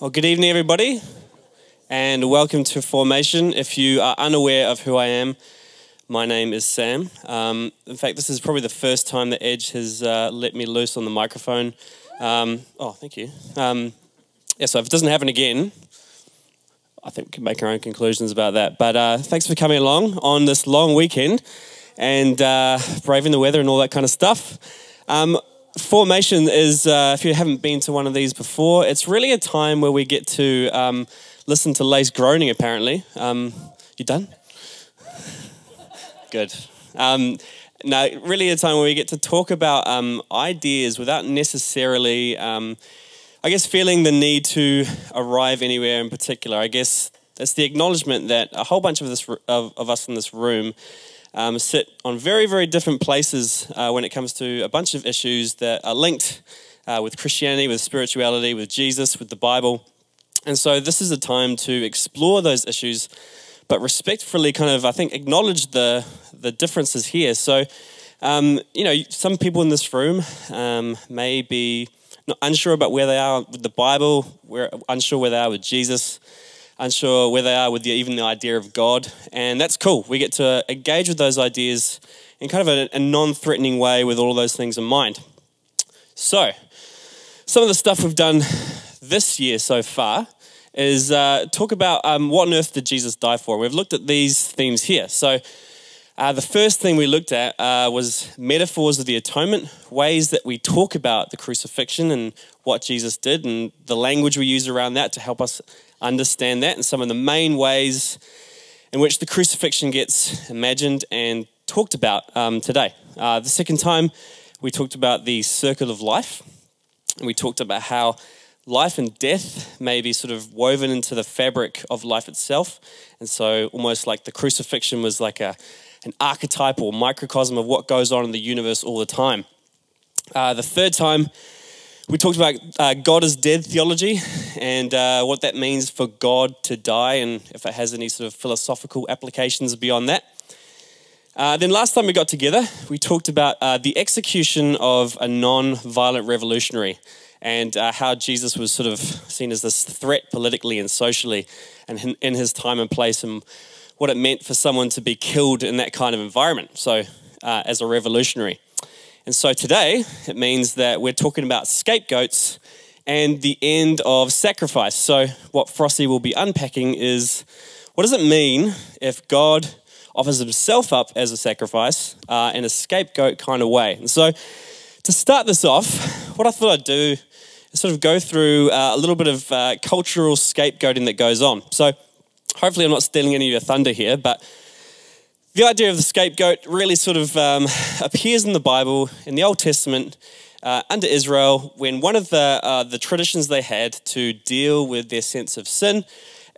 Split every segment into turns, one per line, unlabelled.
Well, good evening, everybody, and welcome to Formation. If you are unaware of who I am, my name is Sam. Um, in fact, this is probably the first time that Edge has uh, let me loose on the microphone. Um, oh, thank you. Um, yeah, so if it doesn't happen again, I think we can make our own conclusions about that. But uh, thanks for coming along on this long weekend and uh, braving the weather and all that kind of stuff. Um, formation is, uh, if you haven't been to one of these before, it's really a time where we get to um, listen to Lace groaning, apparently. Um, you done? Good. Um, really a time where we get to talk about um, ideas without necessarily, um, I guess, feeling the need to arrive anywhere in particular. I guess it's the acknowledgement that a whole bunch of, this, of, of us in this room um, sit on very, very different places uh, when it comes to a bunch of issues that are linked uh, with Christianity, with spirituality, with Jesus, with the Bible. And so this is a time to explore those issues, but respectfully kind of, I think, acknowledge the, the differences here. So, um, you know, some people in this room um, may be not unsure about where they are with the Bible, we're unsure where they are with Jesus unsure where they are with the, even the idea of God. And that's cool. We get to engage with those ideas in kind of a, a non threatening way with all those things in mind. So, some of the stuff we've done this year so far is uh, talk about um, what on earth did Jesus die for. We've looked at these themes here. So, uh, the first thing we looked at uh, was metaphors of the atonement, ways that we talk about the crucifixion and what Jesus did, and the language we use around that to help us understand that and some of the main ways in which the crucifixion gets imagined and talked about um, today. Uh, the second time, we talked about the circle of life, and we talked about how life and death may be sort of woven into the fabric of life itself. And so, almost like the crucifixion was like a, an archetype or microcosm of what goes on in the universe all the time. Uh, the third time, we talked about uh, God is dead theology and uh, what that means for God to die and if it has any sort of philosophical applications beyond that. Uh, then last time we got together, we talked about uh, the execution of a non violent revolutionary and uh, how Jesus was sort of seen as this threat politically and socially and in his time and place and what it meant for someone to be killed in that kind of environment. So, uh, as a revolutionary. And so today, it means that we're talking about scapegoats and the end of sacrifice. So, what Frosty will be unpacking is what does it mean if God offers himself up as a sacrifice uh, in a scapegoat kind of way? And so, to start this off, what I thought I'd do is sort of go through uh, a little bit of uh, cultural scapegoating that goes on. So, hopefully, I'm not stealing any of your thunder here, but the idea of the scapegoat really sort of um, appears in the Bible, in the Old Testament, uh, under Israel, when one of the, uh, the traditions they had to deal with their sense of sin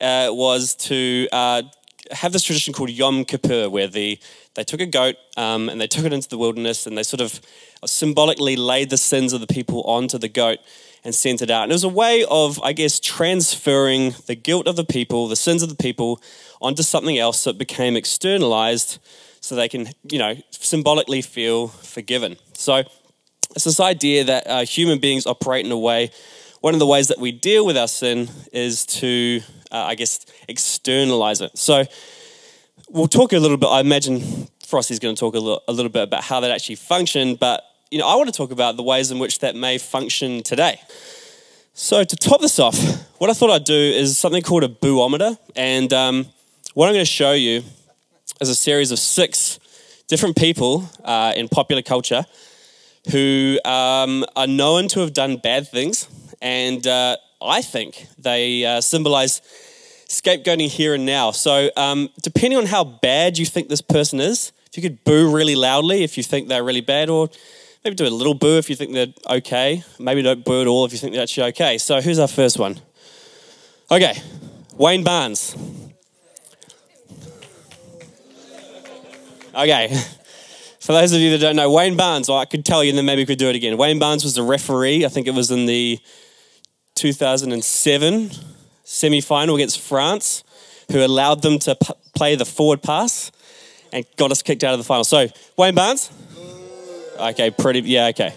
uh, was to uh, have this tradition called Yom Kippur, where the, they took a goat um, and they took it into the wilderness and they sort of symbolically laid the sins of the people onto the goat and sent it out. And it was a way of, I guess, transferring the guilt of the people, the sins of the people, onto something else that became externalized so they can, you know, symbolically feel forgiven. So it's this idea that uh, human beings operate in a way, one of the ways that we deal with our sin is to, uh, I guess, externalize it. So we'll talk a little bit, I imagine Frosty's going to talk a little, a little bit about how that actually functioned, but you know, I want to talk about the ways in which that may function today. So to top this off, what I thought I'd do is something called a boometer, and um, what I'm going to show you is a series of six different people uh, in popular culture who um, are known to have done bad things, and uh, I think they uh, symbolize scapegoating here and now. So, um, depending on how bad you think this person is, if you could boo really loudly if you think they're really bad, or maybe do a little boo if you think they're okay. Maybe don't boo at all if you think they're actually okay. So, who's our first one? Okay, Wayne Barnes. Okay. For those of you that don't know, Wayne Barnes, well, I could tell you and then maybe we could do it again. Wayne Barnes was the referee. I think it was in the 2007 semi final against France, who allowed them to p- play the forward pass and got us kicked out of the final. So, Wayne Barnes? Okay, pretty, yeah, okay.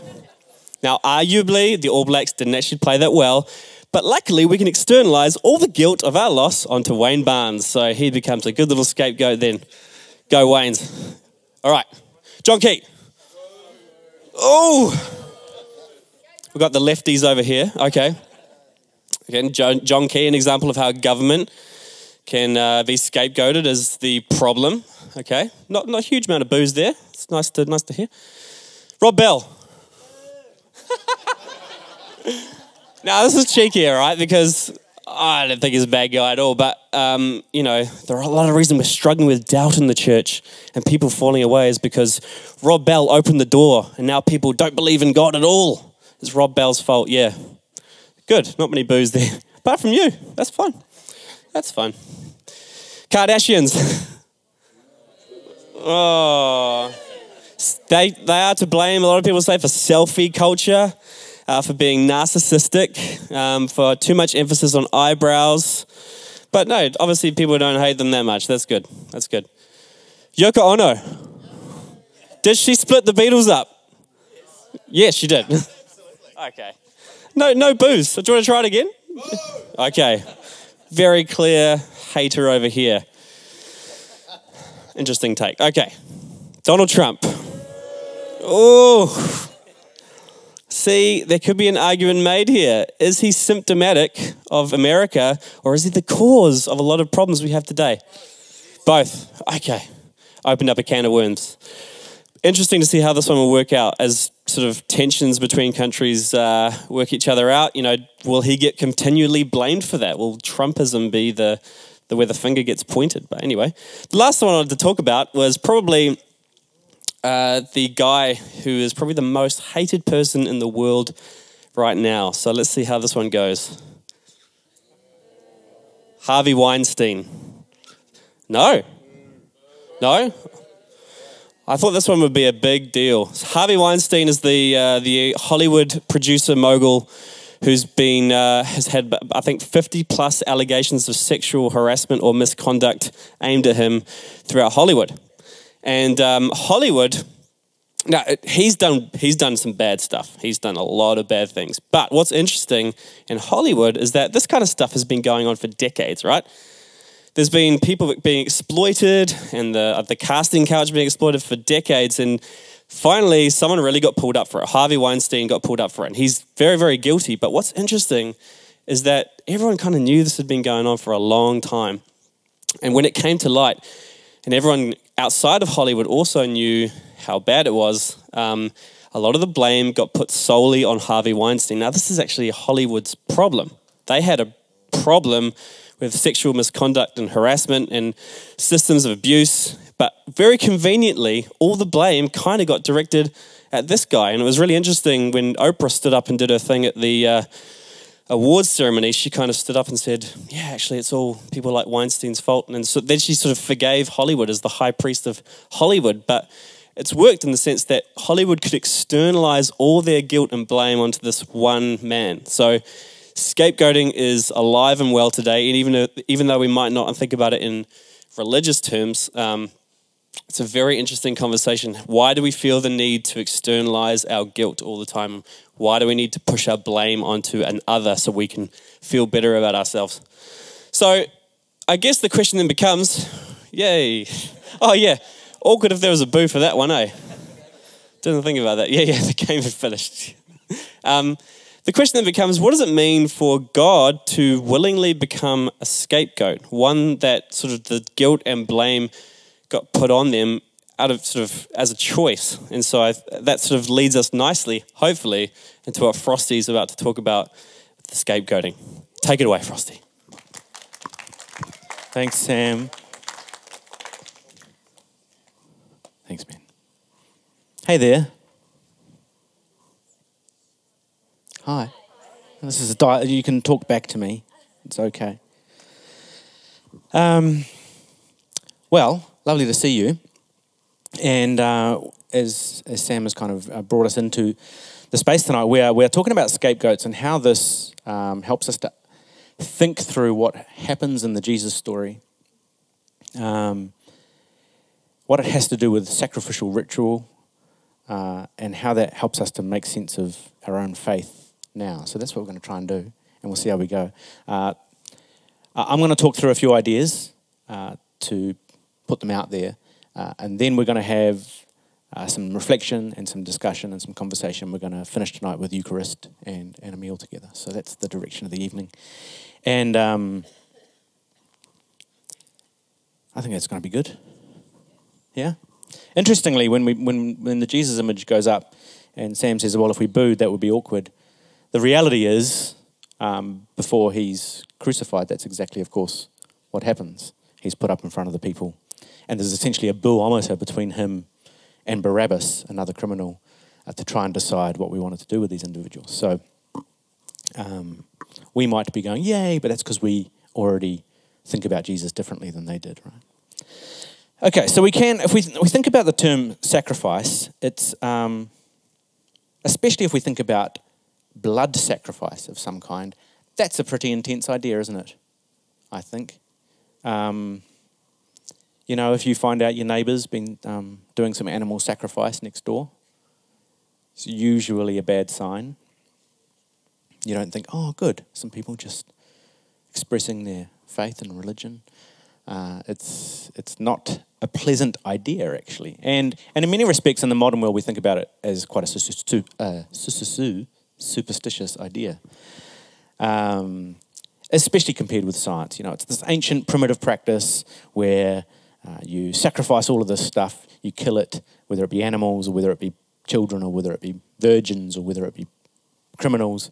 Now, arguably, the All Blacks didn't actually play that well, But luckily, we can externalize all the guilt of our loss onto Wayne Barnes. So he becomes a good little scapegoat then. Go, Waynes. All right. John Key. Oh. We've got the lefties over here. Okay. Again, John, John Key, an example of how government can uh, be scapegoated as the problem. Okay. Not, not a huge amount of booze there. It's nice to, nice to hear. Rob Bell. now, this is cheeky, all right, because I don't think he's a bad guy at all. But, um, you know, there are a lot of reasons we're struggling with doubt in the church and people falling away is because Rob Bell opened the door and now people don't believe in God at all. It's Rob Bell's fault, yeah. Good, not many boos there. Apart from you, that's fine. That's fine. Kardashians. oh. They, they are to blame, a lot of people say, for selfie culture, uh, for being narcissistic, um, for too much emphasis on eyebrows. But no, obviously people don't hate them that much. That's good. That's good. Yoko Ono. Did she split the Beatles up? Yes, she did. okay. No, no booze. Do you want to try it again? Okay. Very clear hater over here. Interesting take. Okay. Donald Trump. Oh. See, there could be an argument made here. Is he symptomatic of America or is he the cause of a lot of problems we have today? Both. Okay. Opened up a can of worms. Interesting to see how this one will work out as sort of tensions between countries uh, work each other out. You know, will he get continually blamed for that? Will Trumpism be the, the where the finger gets pointed? But anyway, the last one I wanted to talk about was probably uh, the guy who is probably the most hated person in the world right now. So let's see how this one goes. Harvey Weinstein. No. No? I thought this one would be a big deal. Harvey Weinstein is the, uh, the Hollywood producer mogul who's been uh, has had I think 50 plus allegations of sexual harassment or misconduct aimed at him throughout Hollywood. And um, Hollywood, now he's done he's done some bad stuff. He's done a lot of bad things. But what's interesting in Hollywood is that this kind of stuff has been going on for decades, right? There's been people being exploited, and the uh, the casting couch being exploited for decades, and finally someone really got pulled up for it. Harvey Weinstein got pulled up for it, and he's very very guilty. But what's interesting is that everyone kind of knew this had been going on for a long time, and when it came to light, and everyone outside of Hollywood also knew how bad it was. Um, a lot of the blame got put solely on Harvey Weinstein. Now, this is actually Hollywood's problem. They had a problem with sexual misconduct and harassment and systems of abuse, but very conveniently, all the blame kind of got directed at this guy. And it was really interesting when Oprah stood up and did her thing at the uh, awards ceremony, she kind of stood up and said, Yeah, actually, it's all people like Weinstein's fault. And so then she sort of forgave Hollywood as the high priest of Hollywood. But it's worked in the sense that Hollywood could externalize all their guilt and blame onto this one man. So scapegoating is alive and well today. And even, even though we might not think about it in religious terms, um, it's a very interesting conversation. Why do we feel the need to externalize our guilt all the time? Why do we need to push our blame onto an other so we can feel better about ourselves? So, I guess the question then becomes yay. Oh, yeah. Awkward if there was a boo for that one, eh? Didn't think about that. Yeah, yeah, the game had finished. um, the question then becomes what does it mean for God to willingly become a scapegoat? One that sort of the guilt and blame got put on them out of sort of as a choice. And so I, that sort of leads us nicely, hopefully, into what Frosty's about to talk about the scapegoating. Take it away, Frosty.
Thanks, Sam. Thanks, Ben. Hey there. Hi. This is a di- you can talk back to me. It's okay. Um, well, lovely to see you. And uh, as, as Sam has kind of uh, brought us into the space tonight, we're, we're talking about scapegoats and how this um, helps us to think through what happens in the Jesus story, um, what it has to do with sacrificial ritual, uh, and how that helps us to make sense of our own faith now. So that's what we're going to try and do. and we'll see how we go. Uh, I'm going to talk through a few ideas uh, to put them out there, uh, and then we're going to have uh, some reflection and some discussion and some conversation. We're going to finish tonight with Eucharist and, and a meal together. So that's the direction of the evening. And um, I think that's going to be good. Yeah? Interestingly, when, we, when, when the Jesus image goes up and Sam says, well, if we booed, that would be awkward, the reality is, um, before he's crucified, that's exactly, of course, what happens. He's put up in front of the people. And there's essentially a boometer between him and Barabbas, another criminal, uh, to try and decide what we wanted to do with these individuals. So um, we might be going, yay, but that's because we already think about Jesus differently than they did, right? Okay, so we can, if we, we think about the term sacrifice, it's, um, especially if we think about blood sacrifice of some kind, that's a pretty intense idea, isn't it? I think. Um, you know, if you find out your neighbour's been um, doing some animal sacrifice next door, it's usually a bad sign. You don't think, oh, good, some people just expressing their faith and religion. Uh, it's, it's not a pleasant idea, actually. And, and in many respects, in the modern world, we think about it as quite a uh, su- superstitious idea. Um, especially compared with science. You know, it's this ancient primitive practice where uh, you sacrifice all of this stuff, you kill it, whether it be animals or whether it be children or whether it be virgins or whether it be criminals.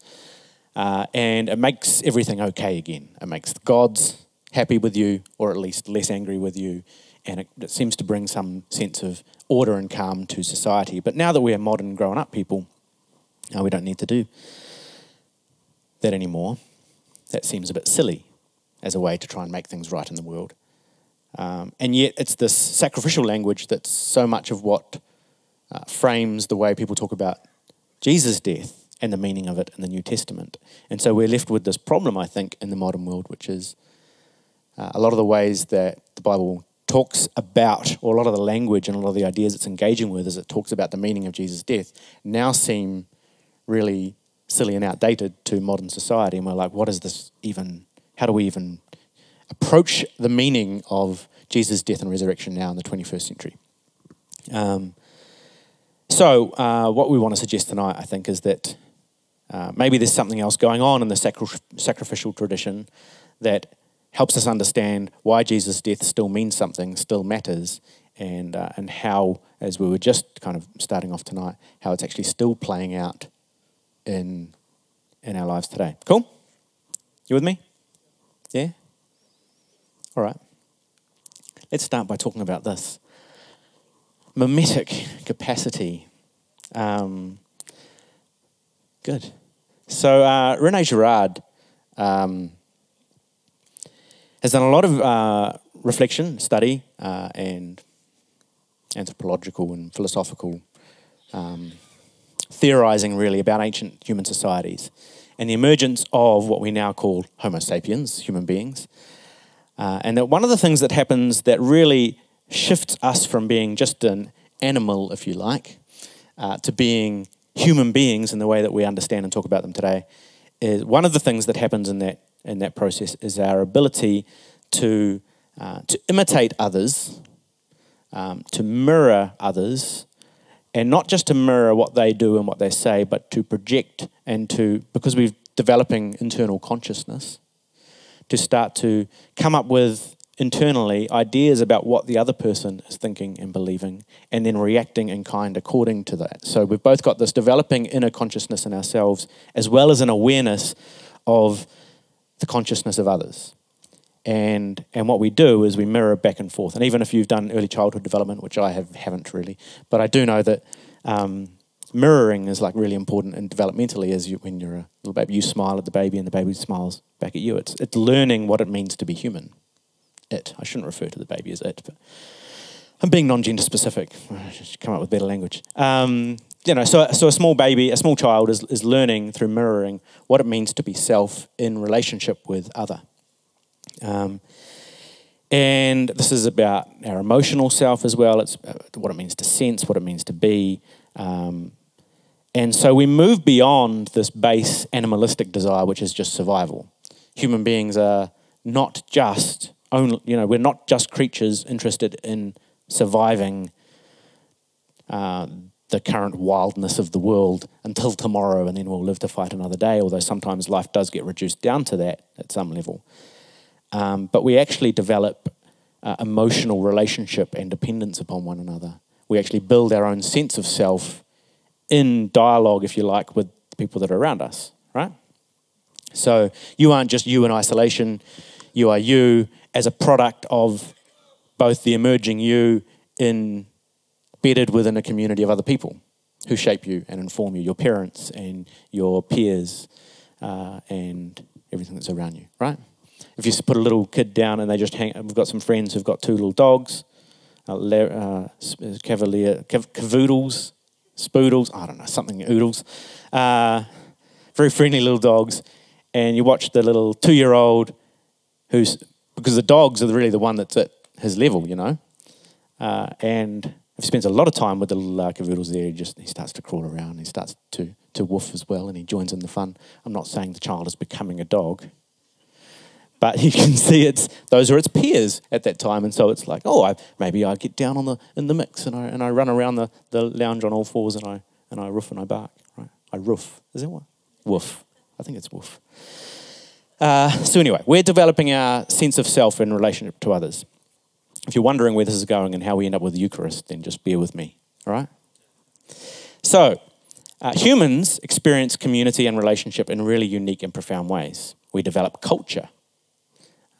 Uh, and it makes everything okay again. It makes the gods happy with you, or at least less angry with you, and it, it seems to bring some sense of order and calm to society. But now that we're modern, grown up people, uh, we don't need to do that anymore. That seems a bit silly as a way to try and make things right in the world. Um, and yet, it's this sacrificial language that's so much of what uh, frames the way people talk about Jesus' death and the meaning of it in the New Testament. And so we're left with this problem, I think, in the modern world, which is uh, a lot of the ways that the Bible talks about, or a lot of the language and a lot of the ideas it's engaging with as it talks about the meaning of Jesus' death, now seem really silly and outdated to modern society. And we're like, what is this even? How do we even approach the meaning of Jesus' death and resurrection now in the 21st century. Um, so, uh, what we want to suggest tonight, I think, is that uh, maybe there's something else going on in the sacri- sacrificial tradition that helps us understand why Jesus' death still means something, still matters, and, uh, and how, as we were just kind of starting off tonight, how it's actually still playing out in, in our lives today. Cool? You with me? Yeah? All right. Let's start by talking about this mimetic capacity. Um, good. So, uh, Rene Girard um, has done a lot of uh, reflection, study, uh, and anthropological and philosophical um, theorizing, really, about ancient human societies and the emergence of what we now call Homo sapiens, human beings. Uh, and that one of the things that happens that really shifts us from being just an animal, if you like, uh, to being human beings in the way that we understand and talk about them today, is one of the things that happens in that in that process is our ability to uh, to imitate others, um, to mirror others, and not just to mirror what they do and what they say, but to project and to because we're developing internal consciousness to start to come up with internally ideas about what the other person is thinking and believing, and then reacting in kind according to that. So we've both got this developing inner consciousness in ourselves, as well as an awareness of the consciousness of others. And, and what we do is we mirror back and forth. And even if you've done early childhood development, which I have, haven't really, but I do know that um, mirroring is like really important and developmentally as you when you're a little baby you smile at the baby and the baby smiles back at you. It's it's learning what it means to be human. It. I shouldn't refer to the baby as it but i'm being non-gender specific. I should come up with better language. Um, you know so, so a small baby a small child is, is learning through mirroring what it means to be self in relationship with other. Um, and this is about our emotional self as well. It's what it means to sense what it means to be. Um, And so we move beyond this base animalistic desire, which is just survival. Human beings are not just only, you know, we're not just creatures interested in surviving uh, the current wildness of the world until tomorrow, and then we'll live to fight another day. Although sometimes life does get reduced down to that at some level, um, but we actually develop uh, emotional relationship and dependence upon one another. We actually build our own sense of self in dialogue, if you like, with the people that are around us, right? So you aren't just you in isolation, you are you as a product of both the emerging you in bedded within a community of other people who shape you and inform you, your parents and your peers uh, and everything that's around you, right? If you put a little kid down and they just hang, we've got some friends who've got two little dogs, uh, uh, cavalier, cav- cavoodles, spoodles, I don't know, something oodles, uh, very friendly little dogs, and you watch the little two-year-old who's because the dogs are really the one that's at his level, you know, uh, and if he spends a lot of time with the little uh, cavoodles there, he just he starts to crawl around, he starts to to woof as well, and he joins in the fun. I'm not saying the child is becoming a dog, but you can see it's those are its peers at that time, and so it's like, oh, I, maybe I get down on the in the mix and I and I run around the, the lounge on all fours and I and I roof and I bark. Right? I roof. Is that what? Woof. I think it's woof. Uh, so anyway, we're developing our sense of self in relationship to others. If you're wondering where this is going and how we end up with the Eucharist, then just bear with me. All right. So. Uh, humans experience community and relationship in really unique and profound ways. We develop culture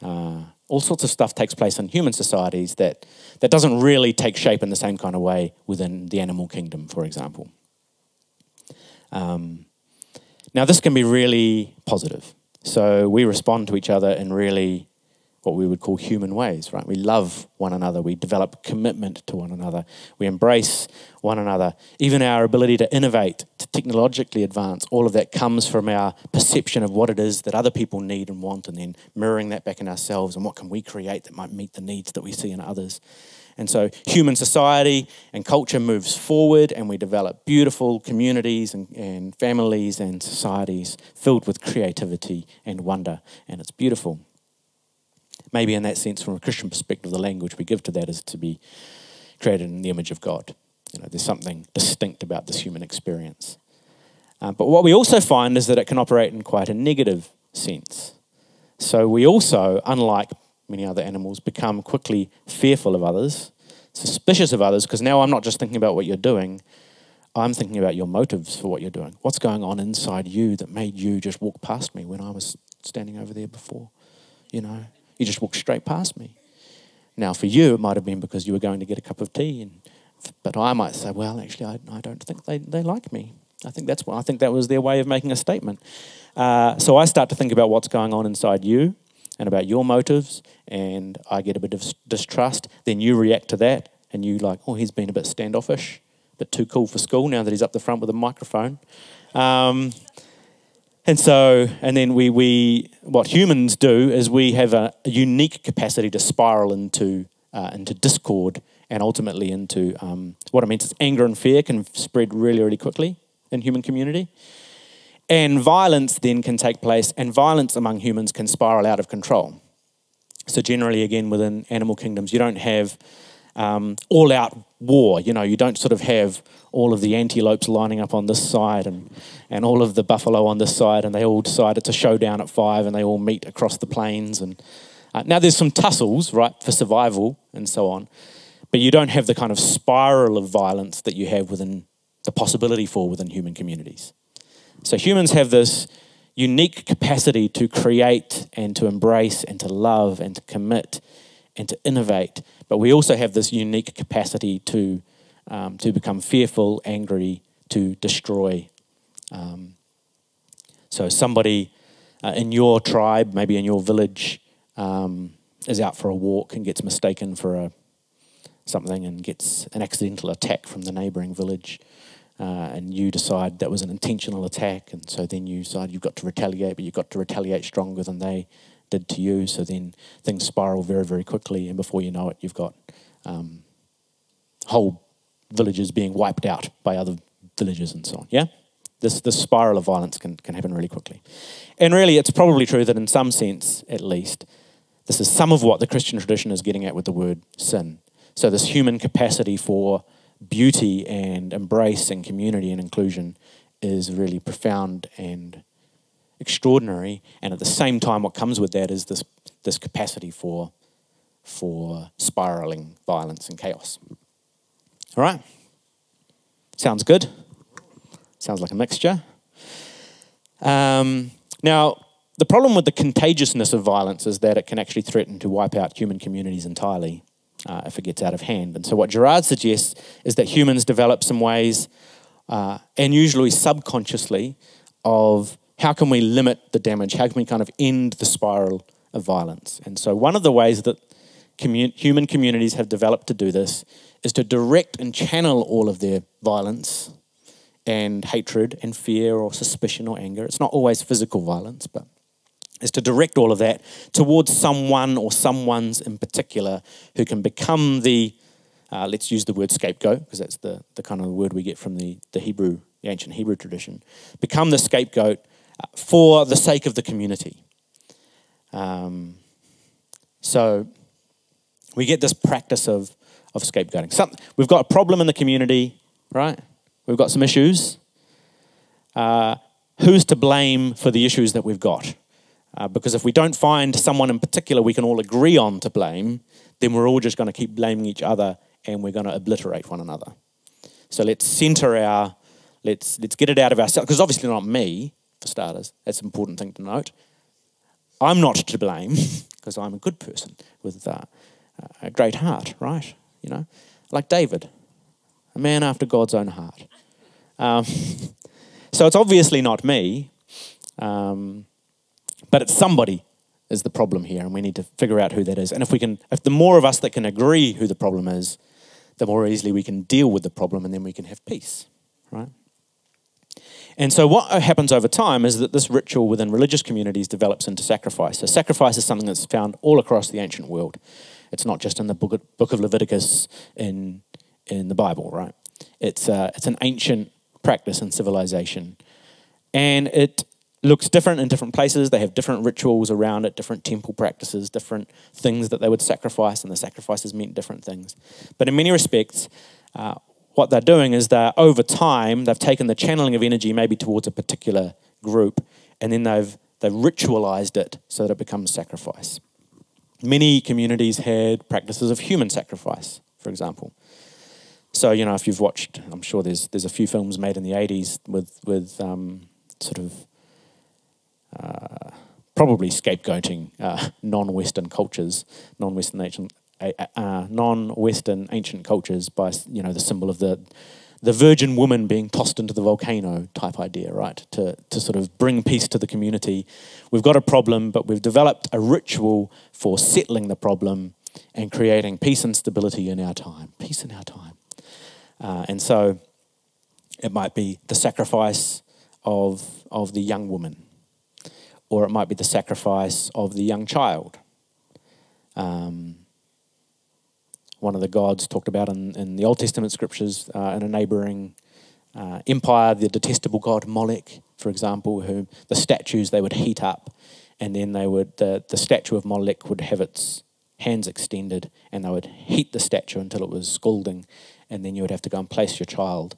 uh, all sorts of stuff takes place in human societies that, that doesn't really take shape in the same kind of way within the animal kingdom, for example. Um, now, this can be really positive. So we respond to each other in really what we would call human ways, right? We love one another, we develop commitment to one another, we embrace one another. Even our ability to innovate, to technologically advance, all of that comes from our perception of what it is that other people need and want, and then mirroring that back in ourselves and what can we create that might meet the needs that we see in others. And so human society and culture moves forward, and we develop beautiful communities and, and families and societies filled with creativity and wonder, and it's beautiful maybe in that sense, from a Christian perspective, the language we give to that is to be created in the image of God. You know, there's something distinct about this human experience. Uh, but what we also find is that it can operate in quite a negative sense. So we also, unlike many other animals, become quickly fearful of others, suspicious of others, because now I'm not just thinking about what you're doing, I'm thinking about your motives for what you're doing. What's going on inside you that made you just walk past me when I was standing over there before? You know, you just walked straight past me. Now, for you, it might have been because you were going to get a cup of tea, and, but I might say, well, actually, I, I don't think they, they like me. I think that's what I think that was their way of making a statement. Uh, so I start to think about what's going on inside you and about your motives, and I get a bit of distrust. Then you react to that, and you like, oh, he's been a bit standoffish, a bit too cool for school now that he's up the front with a microphone. Um, and so, and then we, we what humans do is we have a, a unique capacity to spiral into, uh, into discord and ultimately into um, what it means is anger and fear can spread really, really quickly in human community. And violence then can take place, and violence among humans can spiral out of control. So, generally, again, within animal kingdoms, you don't have um, all out war. You know, you don't sort of have all of the antelopes lining up on this side and, and all of the buffalo on this side, and they all decide it's a showdown at five and they all meet across the plains. And uh, now there's some tussles, right, for survival and so on, but you don't have the kind of spiral of violence that you have within the possibility for within human communities. So humans have this unique capacity to create and to embrace and to love and to commit and to innovate. But we also have this unique capacity to, um, to become fearful, angry, to destroy. Um, so somebody uh, in your tribe, maybe in your village, um, is out for a walk and gets mistaken for a something and gets an accidental attack from the neighbouring village. Uh, and you decide that was an intentional attack, and so then you decide you've got to retaliate, but you've got to retaliate stronger than they did to you. So then things spiral very, very quickly, and before you know it, you've got um, whole villages being wiped out by other villages and so on. Yeah? this, this spiral of violence can, can happen really quickly. And really, it's probably true that in some sense, at least, this is some of what the Christian tradition is getting at with the word sin. So, this human capacity for beauty and embrace and community and inclusion is really profound and extraordinary. And at the same time, what comes with that is this, this capacity for, for spiraling violence and chaos. All right? Sounds good? Sounds like a mixture. Um, now, the problem with the contagiousness of violence is that it can actually threaten to wipe out human communities entirely uh, if it gets out of hand. And so, what Girard suggests is that humans develop some ways, uh, and usually subconsciously, of how can we limit the damage? How can we kind of end the spiral of violence? And so, one of the ways that commun- human communities have developed to do this is to direct and channel all of their violence and hatred and fear or suspicion or anger. It's not always physical violence, but is to direct all of that towards someone or someone's in particular who can become the, uh, let's use the word scapegoat, because that's the, the kind of word we get from the, the Hebrew, the ancient Hebrew tradition, become the scapegoat for the sake of the community. Um, so we get this practice of, of scapegoating. Some, we've got a problem in the community, right? We've got some issues. Uh, who's to blame for the issues that we've got? Uh, because if we don't find someone in particular we can all agree on to blame, then we're all just going to keep blaming each other and we're going to obliterate one another. So let's center our, let's, let's get it out of ourselves, because obviously not me, for starters. That's an important thing to note. I'm not to blame because I'm a good person with uh, a great heart, right? You know, like David, a man after God's own heart. Um, so it's obviously not me. Um, but it's somebody is the problem here, and we need to figure out who that is. And if we can, if the more of us that can agree who the problem is, the more easily we can deal with the problem, and then we can have peace, right? And so, what happens over time is that this ritual within religious communities develops into sacrifice. So, sacrifice is something that's found all across the ancient world. It's not just in the book of, Leviticus in, in the Bible, right? It's, uh, it's an ancient practice and civilization. And it looks different in different places. They have different rituals around it, different temple practices, different things that they would sacrifice, and the sacrifices meant different things. But in many respects, uh, what they're doing is that over time, they've taken the channeling of energy maybe towards a particular group, and then they've, they've ritualized it so that it becomes sacrifice. Many communities had practices of human sacrifice, for example. So, you know, if you've watched, I'm sure there's, there's a few films made in the 80s with, with um, sort of uh, probably scapegoating uh, non-Western cultures, non-Western non-Western ancient cultures by you know the symbol of the the virgin woman being tossed into the volcano type idea, right? To to sort of bring peace to the community. We've got a problem, but we've developed a ritual for settling the problem and creating peace and stability in our time. Peace in our time, uh, and so it might be the sacrifice of of the young woman or it might be the sacrifice of the young child. Um, one of the gods talked about in, in the Old Testament scriptures uh, in a neighboring uh, empire, the detestable god Moloch, for example, who the statues they would heat up, and then they would the, the statue of Moloch would have its hands extended, and they would heat the statue until it was scalding, and then you would have to go and place your child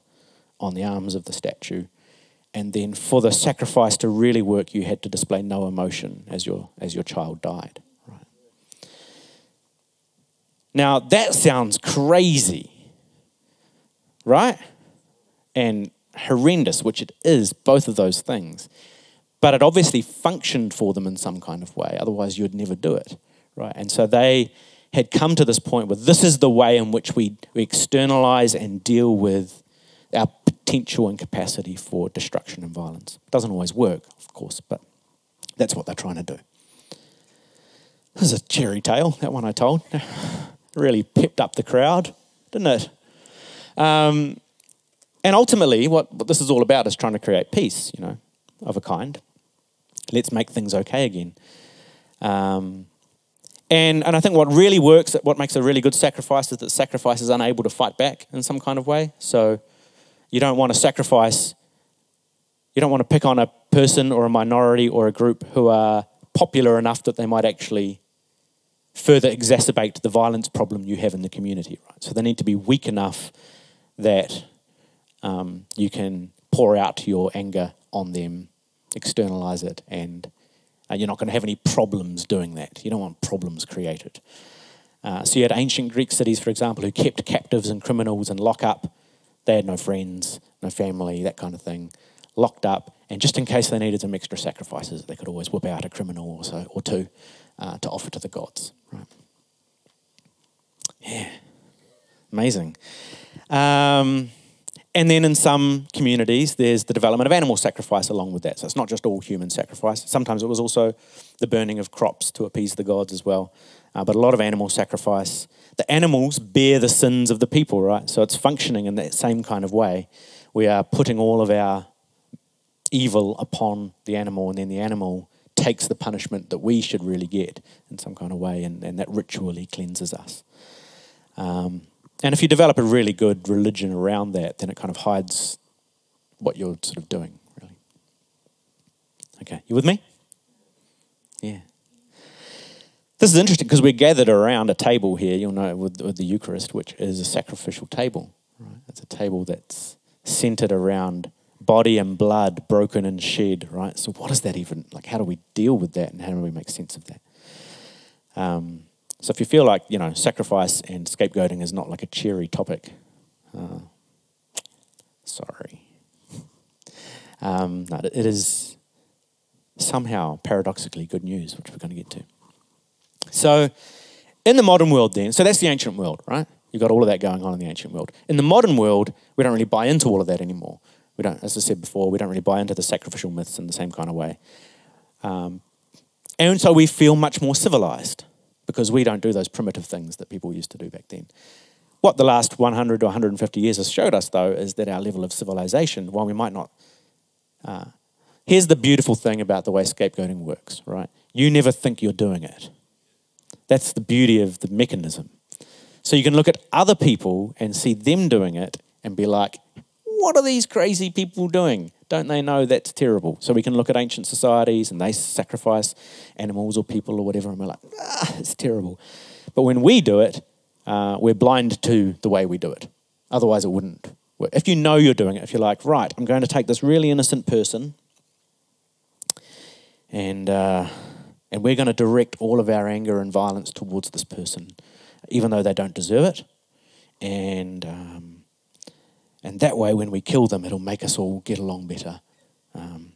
on the arms of the statue and then for the sacrifice to really work, you had to display no emotion as your as your child died. Now that sounds crazy, right? And horrendous, which it is, both of those things. But it obviously functioned for them in some kind of way. Otherwise, you'd never do it, right? And so they had come to this point where this is the way in which we, we externalize and deal with our potential and capacity for destruction and violence. Doesn't always work, of course, but that's what they're trying to do. This is a cherry tale, that one I told. Really pepped up the crowd, didn't it? Um, and ultimately, what, what this is all about is trying to create peace, you know, of a kind. Let's make things okay again. Um, and, and I think what really works, what makes a really good sacrifice is that sacrifice is unable to fight back in some kind of way. So you don't want to sacrifice you don't want to pick on a person or a minority or a group who are popular enough that they might actually further exacerbate the violence problem you have in the community, right? So they need to be weak enough that um, you can pour out your anger on them, externalize it, and uh, you're not going to have any problems doing that. You don't want problems created. Uh, so you had ancient Greek cities, for example, who kept captives and criminals and lock up. They had no friends, no family, that kind of thing. Locked up, and just in case they needed some extra sacrifices, they could always whip out a criminal or so or two uh, to offer to the gods. Right? Yeah, amazing. Um, and then in some communities, there's the development of animal sacrifice along with that. So it's not just all human sacrifice. Sometimes it was also the burning of crops to appease the gods as well. Uh, but a lot of animal sacrifice. The animals bear the sins of the people, right? So it's functioning in that same kind of way. We are putting all of our evil upon the animal, and then the animal takes the punishment that we should really get in some kind of way, and, and that ritually cleanses us. Um, and if you develop a really good religion around that, then it kind of hides what you're sort of doing, really. Okay, you with me? Yeah. This is interesting because we're gathered around a table here, you'll know, with, with the Eucharist, which is a sacrificial table. Right? It's a table that's centered around body and blood broken and shed, right? So, what does that even, like, how do we deal with that and how do we make sense of that? Um, so if you feel like, you know, sacrifice and scapegoating is not like a cheery topic, uh, sorry. Um, no, it is somehow paradoxically good news, which we're going to get to. So in the modern world then, so that's the ancient world, right? You've got all of that going on in the ancient world. In the modern world, we don't really buy into all of that anymore. We don't, as I said before, we don't really buy into the sacrificial myths in the same kind of way. Um, and so we feel much more civilized because we don't do those primitive things that people used to do back then. What the last 100 or 150 years has showed us, though, is that our level of civilization, while we might not. Uh, here's the beautiful thing about the way scapegoating works, right? You never think you're doing it. That's the beauty of the mechanism. So you can look at other people and see them doing it and be like, what are these crazy people doing? Don't they know that's terrible? So we can look at ancient societies and they sacrifice animals or people or whatever, and we're like, ah, it's terrible. But when we do it, uh, we're blind to the way we do it. Otherwise, it wouldn't work. If you know you're doing it, if you're like, right, I'm going to take this really innocent person and, uh, and we're going to direct all of our anger and violence towards this person, even though they don't deserve it. And um, and that way, when we kill them, it'll make us all get along better. Um,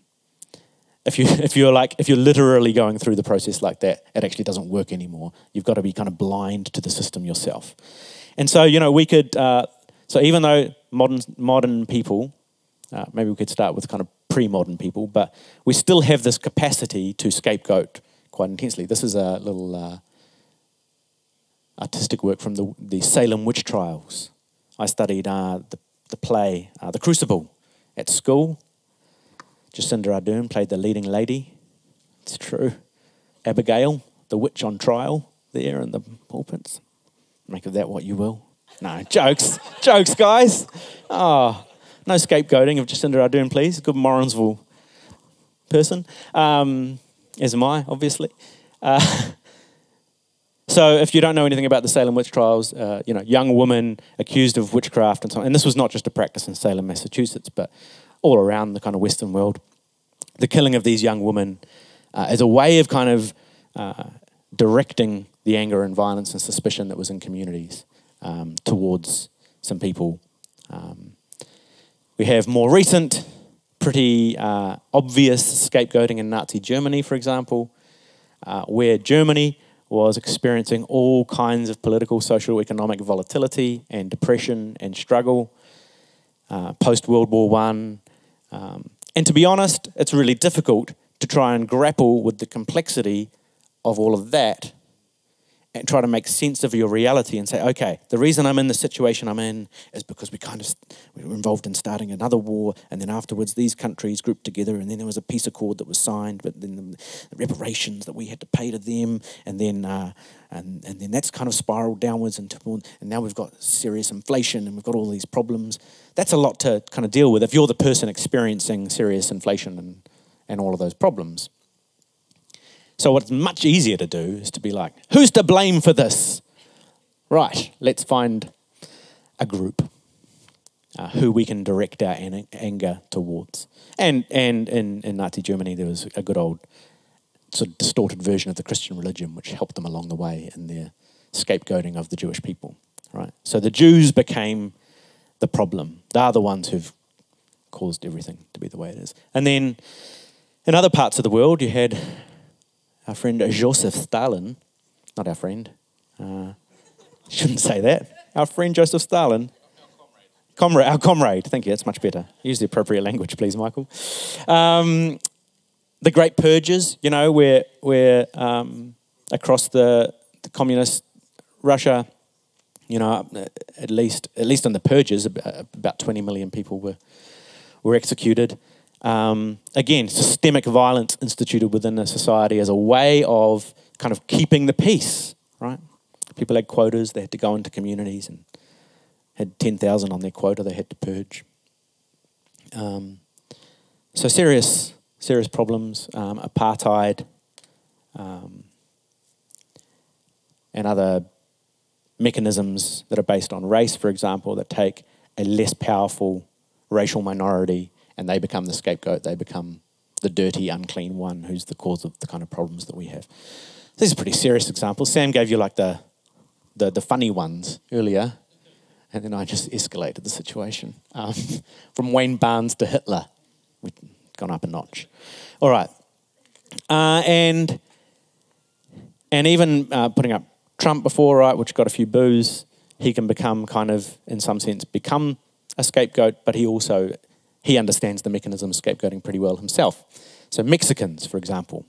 if you if you're like if you're literally going through the process like that, it actually doesn't work anymore. You've got to be kind of blind to the system yourself. And so you know we could. Uh, so even though modern modern people, uh, maybe we could start with kind of pre-modern people, but we still have this capacity to scapegoat quite intensely. This is a little uh, artistic work from the, the Salem witch trials. I studied uh, the the play uh, The Crucible at school. Jacinda Ardern played the leading lady. It's true. Abigail, the witch on trial, there in the pulpits. Make of that what you will. No, jokes. jokes, guys. Oh, no scapegoating of Jacinda Ardern, please. Good Morrinsville person. Um, as am I, obviously. Uh, So, if you don't know anything about the Salem witch trials, uh, you know, young woman accused of witchcraft and so on. And this was not just a practice in Salem, Massachusetts, but all around the kind of Western world. The killing of these young women uh, as a way of kind of uh, directing the anger and violence and suspicion that was in communities um, towards some people. Um, we have more recent, pretty uh, obvious scapegoating in Nazi Germany, for example, uh, where Germany was experiencing all kinds of political, social, economic volatility and depression and struggle uh, post World War One. Um, and to be honest, it's really difficult to try and grapple with the complexity of all of that and try to make sense of your reality and say, okay, the reason I'm in the situation I'm in is because we kind of we were involved in starting another war, and then afterwards these countries grouped together, and then there was a peace accord that was signed, but then the, reparations that we had to pay to them, and then uh, and and then that's kind of spiraled downwards into and now we've got serious inflation and we've got all these problems. That's a lot to kind of deal with if you're the person experiencing serious inflation and and all of those problems. So, what's much easier to do is to be like, who's to blame for this? Right, let's find a group uh, who we can direct our an- anger towards. And, and in, in Nazi Germany, there was a good old sort of distorted version of the Christian religion which helped them along the way in their scapegoating of the Jewish people. Right, so the Jews became the problem. They're the ones who've caused everything to be the way it is. And then in other parts of the world, you had our friend Joseph Stalin, not our friend, uh, shouldn't say that, our friend Joseph Stalin. Comrade, our comrade, thank you, that's much better. Use the appropriate language, please, Michael. Um, the Great Purges, you know, where, where um, across the, the communist Russia, you know, at least at least on the purges, about 20 million people were were executed. Um, again, systemic violence instituted within a society as a way of kind of keeping the peace, right? People had quotas, they had to go into communities and had 10,000 on their quota they had to purge. Um, so serious, serious problems, um, apartheid, um, and other mechanisms that are based on race, for example, that take a less powerful racial minority and they become the scapegoat. They become the dirty, unclean one who's the cause of the kind of problems that we have. These are pretty serious examples. Sam gave you like the, the, the funny ones earlier, and then I just escalated the situation. Um, from Wayne Barnes to Hitler, we've gone up a notch. All right. Uh, and, and even uh, putting up Trump before, right, which got a few boos, he can become kind of, in some sense, become a scapegoat, but he also he understands the mechanism of scapegoating pretty well himself. So, Mexicans, for example,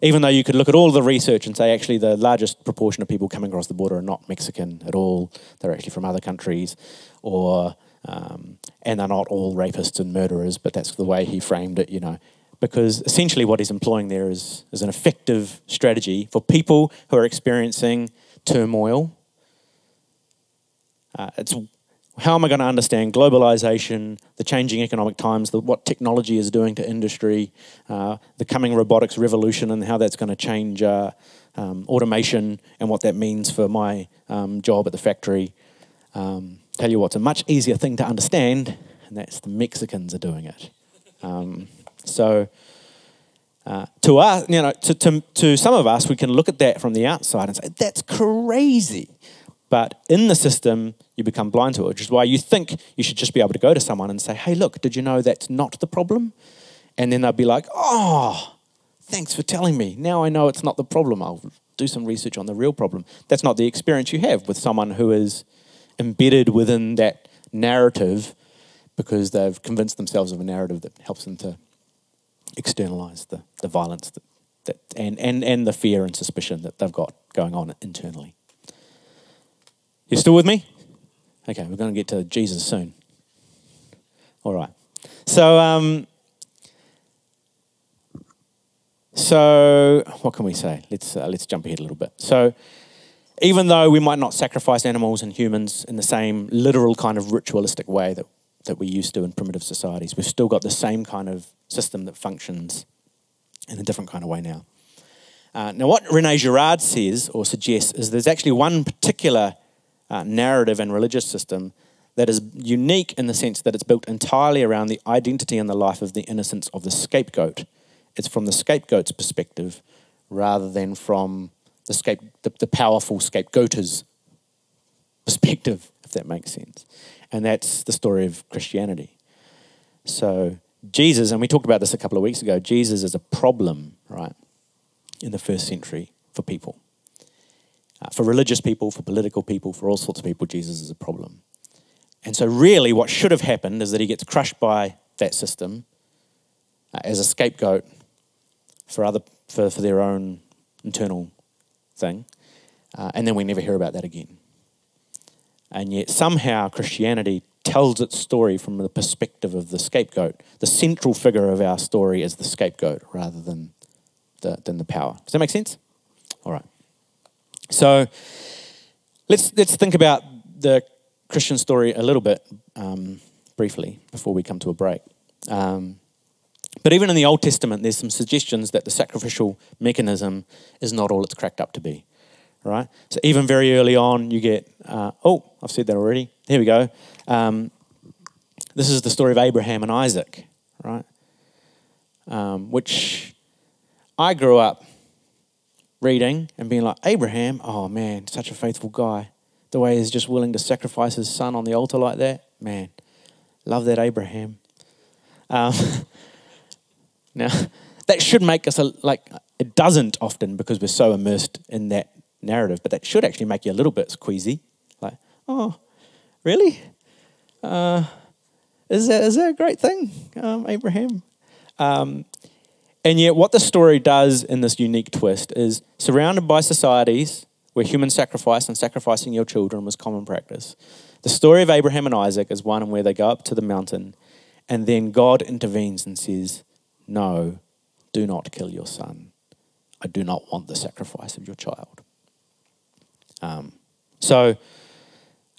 even though you could look at all the research and say actually the largest proportion of people coming across the border are not Mexican at all, they're actually from other countries, or um, and they're not all rapists and murderers, but that's the way he framed it, you know. Because essentially, what he's employing there is, is an effective strategy for people who are experiencing turmoil. Uh, it's how am I going to understand globalization, the changing economic times, the, what technology is doing to industry, uh, the coming robotics revolution, and how that's going to change uh, um, automation and what that means for my um, job at the factory? Um, tell you what's a much easier thing to understand, and that's the Mexicans are doing it. Um, so, uh, to us, you know, to, to, to some of us, we can look at that from the outside and say, that's crazy. But in the system, you become blind to it, which is why you think you should just be able to go to someone and say, hey, look, did you know that's not the problem? And then they'll be like, oh, thanks for telling me. Now I know it's not the problem. I'll do some research on the real problem. That's not the experience you have with someone who is embedded within that narrative because they've convinced themselves of a narrative that helps them to externalize the, the violence that, that, and, and, and the fear and suspicion that they've got going on internally. You still with me? Okay, we're going to get to Jesus soon. All right. So, um, so what can we say? Let's uh, let's jump ahead a little bit. So, even though we might not sacrifice animals and humans in the same literal kind of ritualistic way that that we used to in primitive societies, we've still got the same kind of system that functions in a different kind of way now. Uh, now, what Rene Girard says or suggests is there's actually one particular uh, narrative and religious system that is unique in the sense that it's built entirely around the identity and the life of the innocence of the scapegoat. It's from the scapegoat's perspective rather than from the, scape, the, the powerful scapegoater's perspective, if that makes sense. And that's the story of Christianity. So, Jesus, and we talked about this a couple of weeks ago, Jesus is a problem, right, in the first century for people. Uh, for religious people, for political people, for all sorts of people, Jesus is a problem. And so, really, what should have happened is that he gets crushed by that system uh, as a scapegoat for, other, for, for their own internal thing. Uh, and then we never hear about that again. And yet, somehow, Christianity tells its story from the perspective of the scapegoat. The central figure of our story is the scapegoat rather than the, than the power. Does that make sense? All right. So let's, let's think about the Christian story a little bit um, briefly before we come to a break. Um, but even in the Old Testament, there's some suggestions that the sacrificial mechanism is not all it's cracked up to be. Right? So even very early on, you get, uh, oh, I've said that already. Here we go. Um, this is the story of Abraham and Isaac, right? Um, which I grew up reading and being like, Abraham, oh man, such a faithful guy. The way he's just willing to sacrifice his son on the altar like that, man, love that Abraham. Um, now, that should make us a, like, it doesn't often because we're so immersed in that narrative, but that should actually make you a little bit queasy. Like, oh, really? Uh, is, that, is that a great thing, um, Abraham? Um, and yet, what the story does in this unique twist is surrounded by societies where human sacrifice and sacrificing your children was common practice. The story of Abraham and Isaac is one where they go up to the mountain and then God intervenes and says, No, do not kill your son. I do not want the sacrifice of your child. Um, so,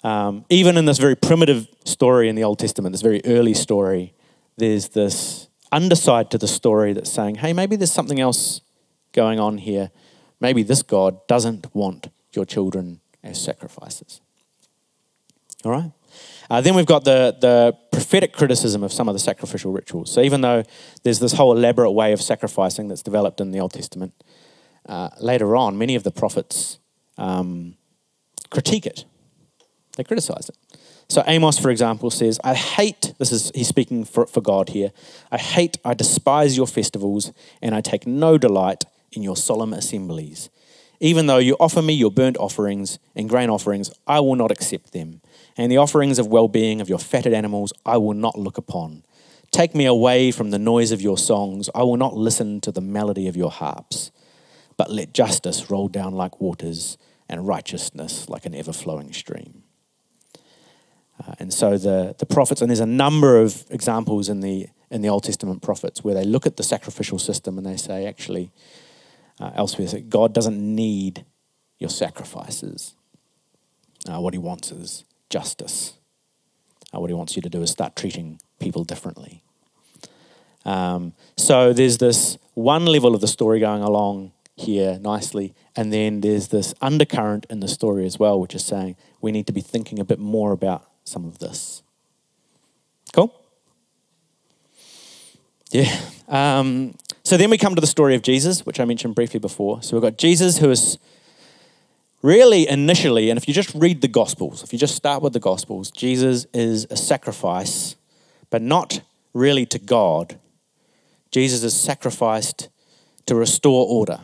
um, even in this very primitive story in the Old Testament, this very early story, there's this underside to the story that's saying, hey, maybe there's something else going on here. Maybe this God doesn't want your children as sacrifices. All right? Uh, then we've got the, the prophetic criticism of some of the sacrificial rituals. So, even though there's this whole elaborate way of sacrificing that's developed in the Old Testament, uh, later on, many of the prophets um, critique it, they criticize it. So Amos, for example, says, I hate, this is, he's speaking for, for God here, I hate, I despise your festivals, and I take no delight in your solemn assemblies. Even though you offer me your burnt offerings and grain offerings, I will not accept them. And the offerings of well being of your fatted animals, I will not look upon. Take me away from the noise of your songs. I will not listen to the melody of your harps. But let justice roll down like waters and righteousness like an ever flowing stream. Uh, and so the, the prophets, and there's a number of examples in the, in the Old Testament prophets where they look at the sacrificial system and they say, actually, uh, elsewhere, God doesn't need your sacrifices. Uh, what he wants is justice. Uh, what he wants you to do is start treating people differently. Um, so there's this one level of the story going along here nicely, and then there's this undercurrent in the story as well, which is saying we need to be thinking a bit more about some of this. Cool? Yeah. Um, so then we come to the story of Jesus, which I mentioned briefly before. So we've got Jesus who is really initially, and if you just read the Gospels, if you just start with the Gospels, Jesus is a sacrifice, but not really to God. Jesus is sacrificed to restore order.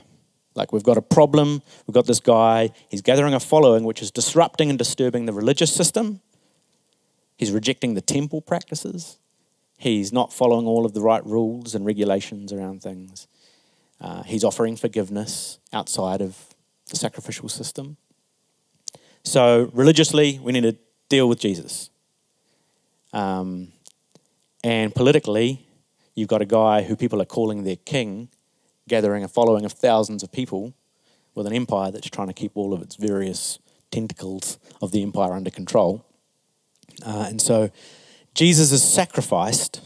Like we've got a problem, we've got this guy, he's gathering a following which is disrupting and disturbing the religious system. He's rejecting the temple practices. He's not following all of the right rules and regulations around things. Uh, he's offering forgiveness outside of the sacrificial system. So, religiously, we need to deal with Jesus. Um, and politically, you've got a guy who people are calling their king, gathering a following of thousands of people with an empire that's trying to keep all of its various tentacles of the empire under control. Uh, and so Jesus is sacrificed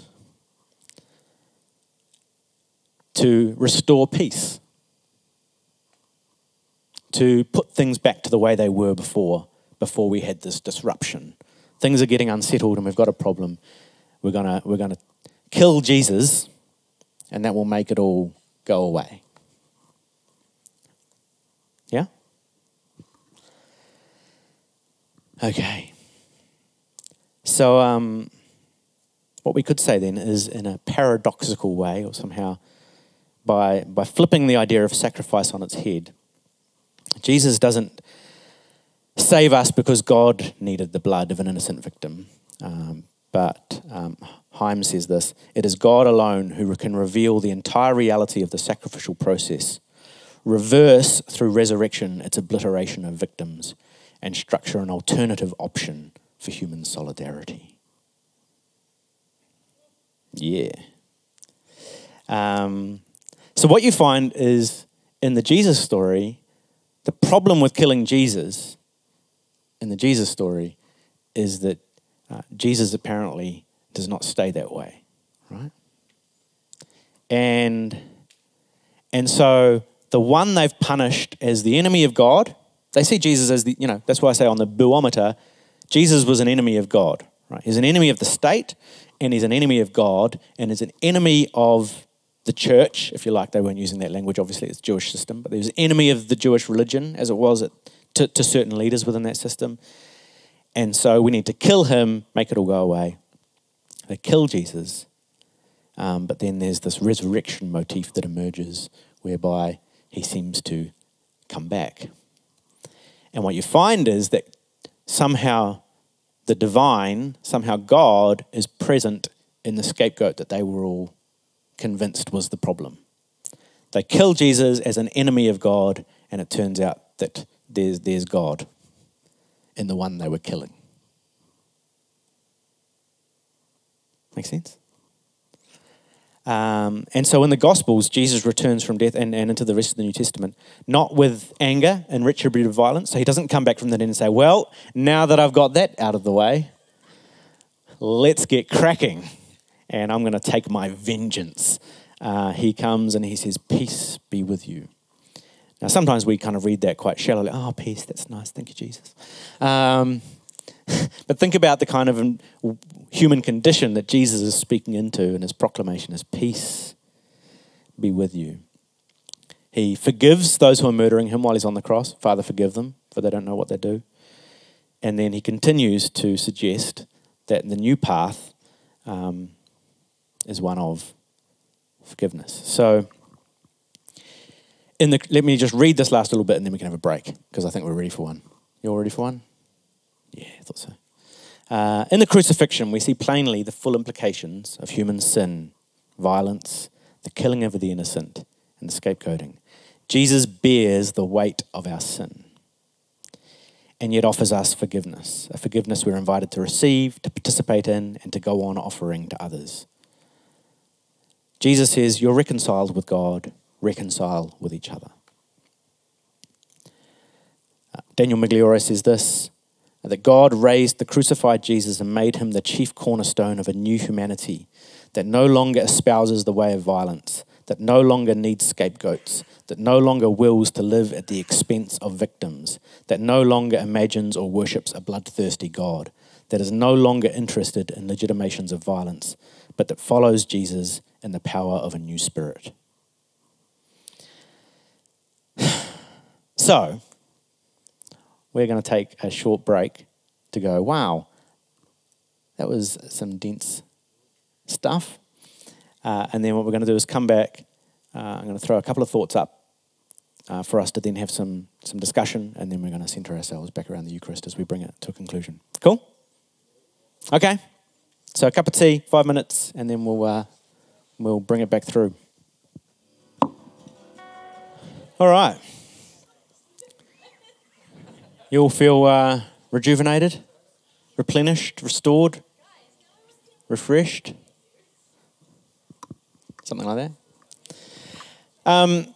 to restore peace, to put things back to the way they were before, before we had this disruption. Things are getting unsettled and we've got a problem. We're gonna, we're gonna kill Jesus and that will make it all go away. Yeah? Okay. So, um, what we could say then is in a paradoxical way, or somehow by, by flipping the idea of sacrifice on its head, Jesus doesn't save us because God needed the blood of an innocent victim. Um, but um, Heim says this it is God alone who can reveal the entire reality of the sacrificial process, reverse through resurrection its obliteration of victims and structure an alternative option for human solidarity. Yeah. Um, so, what you find is in the Jesus story, the problem with killing Jesus in the Jesus story is that uh, Jesus apparently does not stay that way, right? And and so the one they've punished as the enemy of God, they see Jesus as the, you know, that's why I say on the boometer, Jesus was an enemy of God, right? He's an enemy of the state and he's an enemy of God and he's an enemy of the church, if you like. They weren't using that language, obviously, it's Jewish system, but he was an enemy of the Jewish religion as it was at, to, to certain leaders within that system. And so we need to kill him, make it all go away. They kill Jesus. Um, but then there's this resurrection motif that emerges whereby he seems to come back. And what you find is that somehow the divine, somehow God is present in the scapegoat that they were all convinced was the problem. They kill Jesus as an enemy of God, and it turns out that there's, there's God in the one they were killing. Make sense? Um, and so in the Gospels, Jesus returns from death and, and into the rest of the New Testament, not with anger and retributive violence. So he doesn't come back from the dead and say, Well, now that I've got that out of the way, let's get cracking. And I'm going to take my vengeance. Uh, he comes and he says, Peace be with you. Now, sometimes we kind of read that quite shallowly. Oh, peace, that's nice. Thank you, Jesus. Um, but think about the kind of human condition that Jesus is speaking into in his proclamation is peace be with you. He forgives those who are murdering him while he's on the cross. Father, forgive them, for they don't know what they do. And then he continues to suggest that the new path um, is one of forgiveness. So, in the, let me just read this last little bit and then we can have a break because I think we're ready for one. You all ready for one? Yeah, I thought so. Uh, in the crucifixion, we see plainly the full implications of human sin, violence, the killing of the innocent, and the scapegoating. Jesus bears the weight of our sin and yet offers us forgiveness, a forgiveness we're invited to receive, to participate in, and to go on offering to others. Jesus says, You're reconciled with God, reconcile with each other. Uh, Daniel Migliore says this that God raised the crucified Jesus and made him the chief cornerstone of a new humanity that no longer espouses the way of violence, that no longer needs scapegoats, that no longer wills to live at the expense of victims, that no longer imagines or worships a bloodthirsty God, that is no longer interested in legitimations of violence, but that follows Jesus in the power of a new spirit. so, we're going to take a short break to go, wow, that was some dense stuff. Uh, and then what we're going to do is come back. Uh, I'm going to throw a couple of thoughts up uh, for us to then have some, some discussion, and then we're going to center ourselves back around the Eucharist as we bring it to a conclusion. Cool? Okay. So a cup of tea, five minutes, and then we'll, uh, we'll bring it back through. All right. You all feel uh, rejuvenated, replenished, restored, refreshed? Something like that. Um,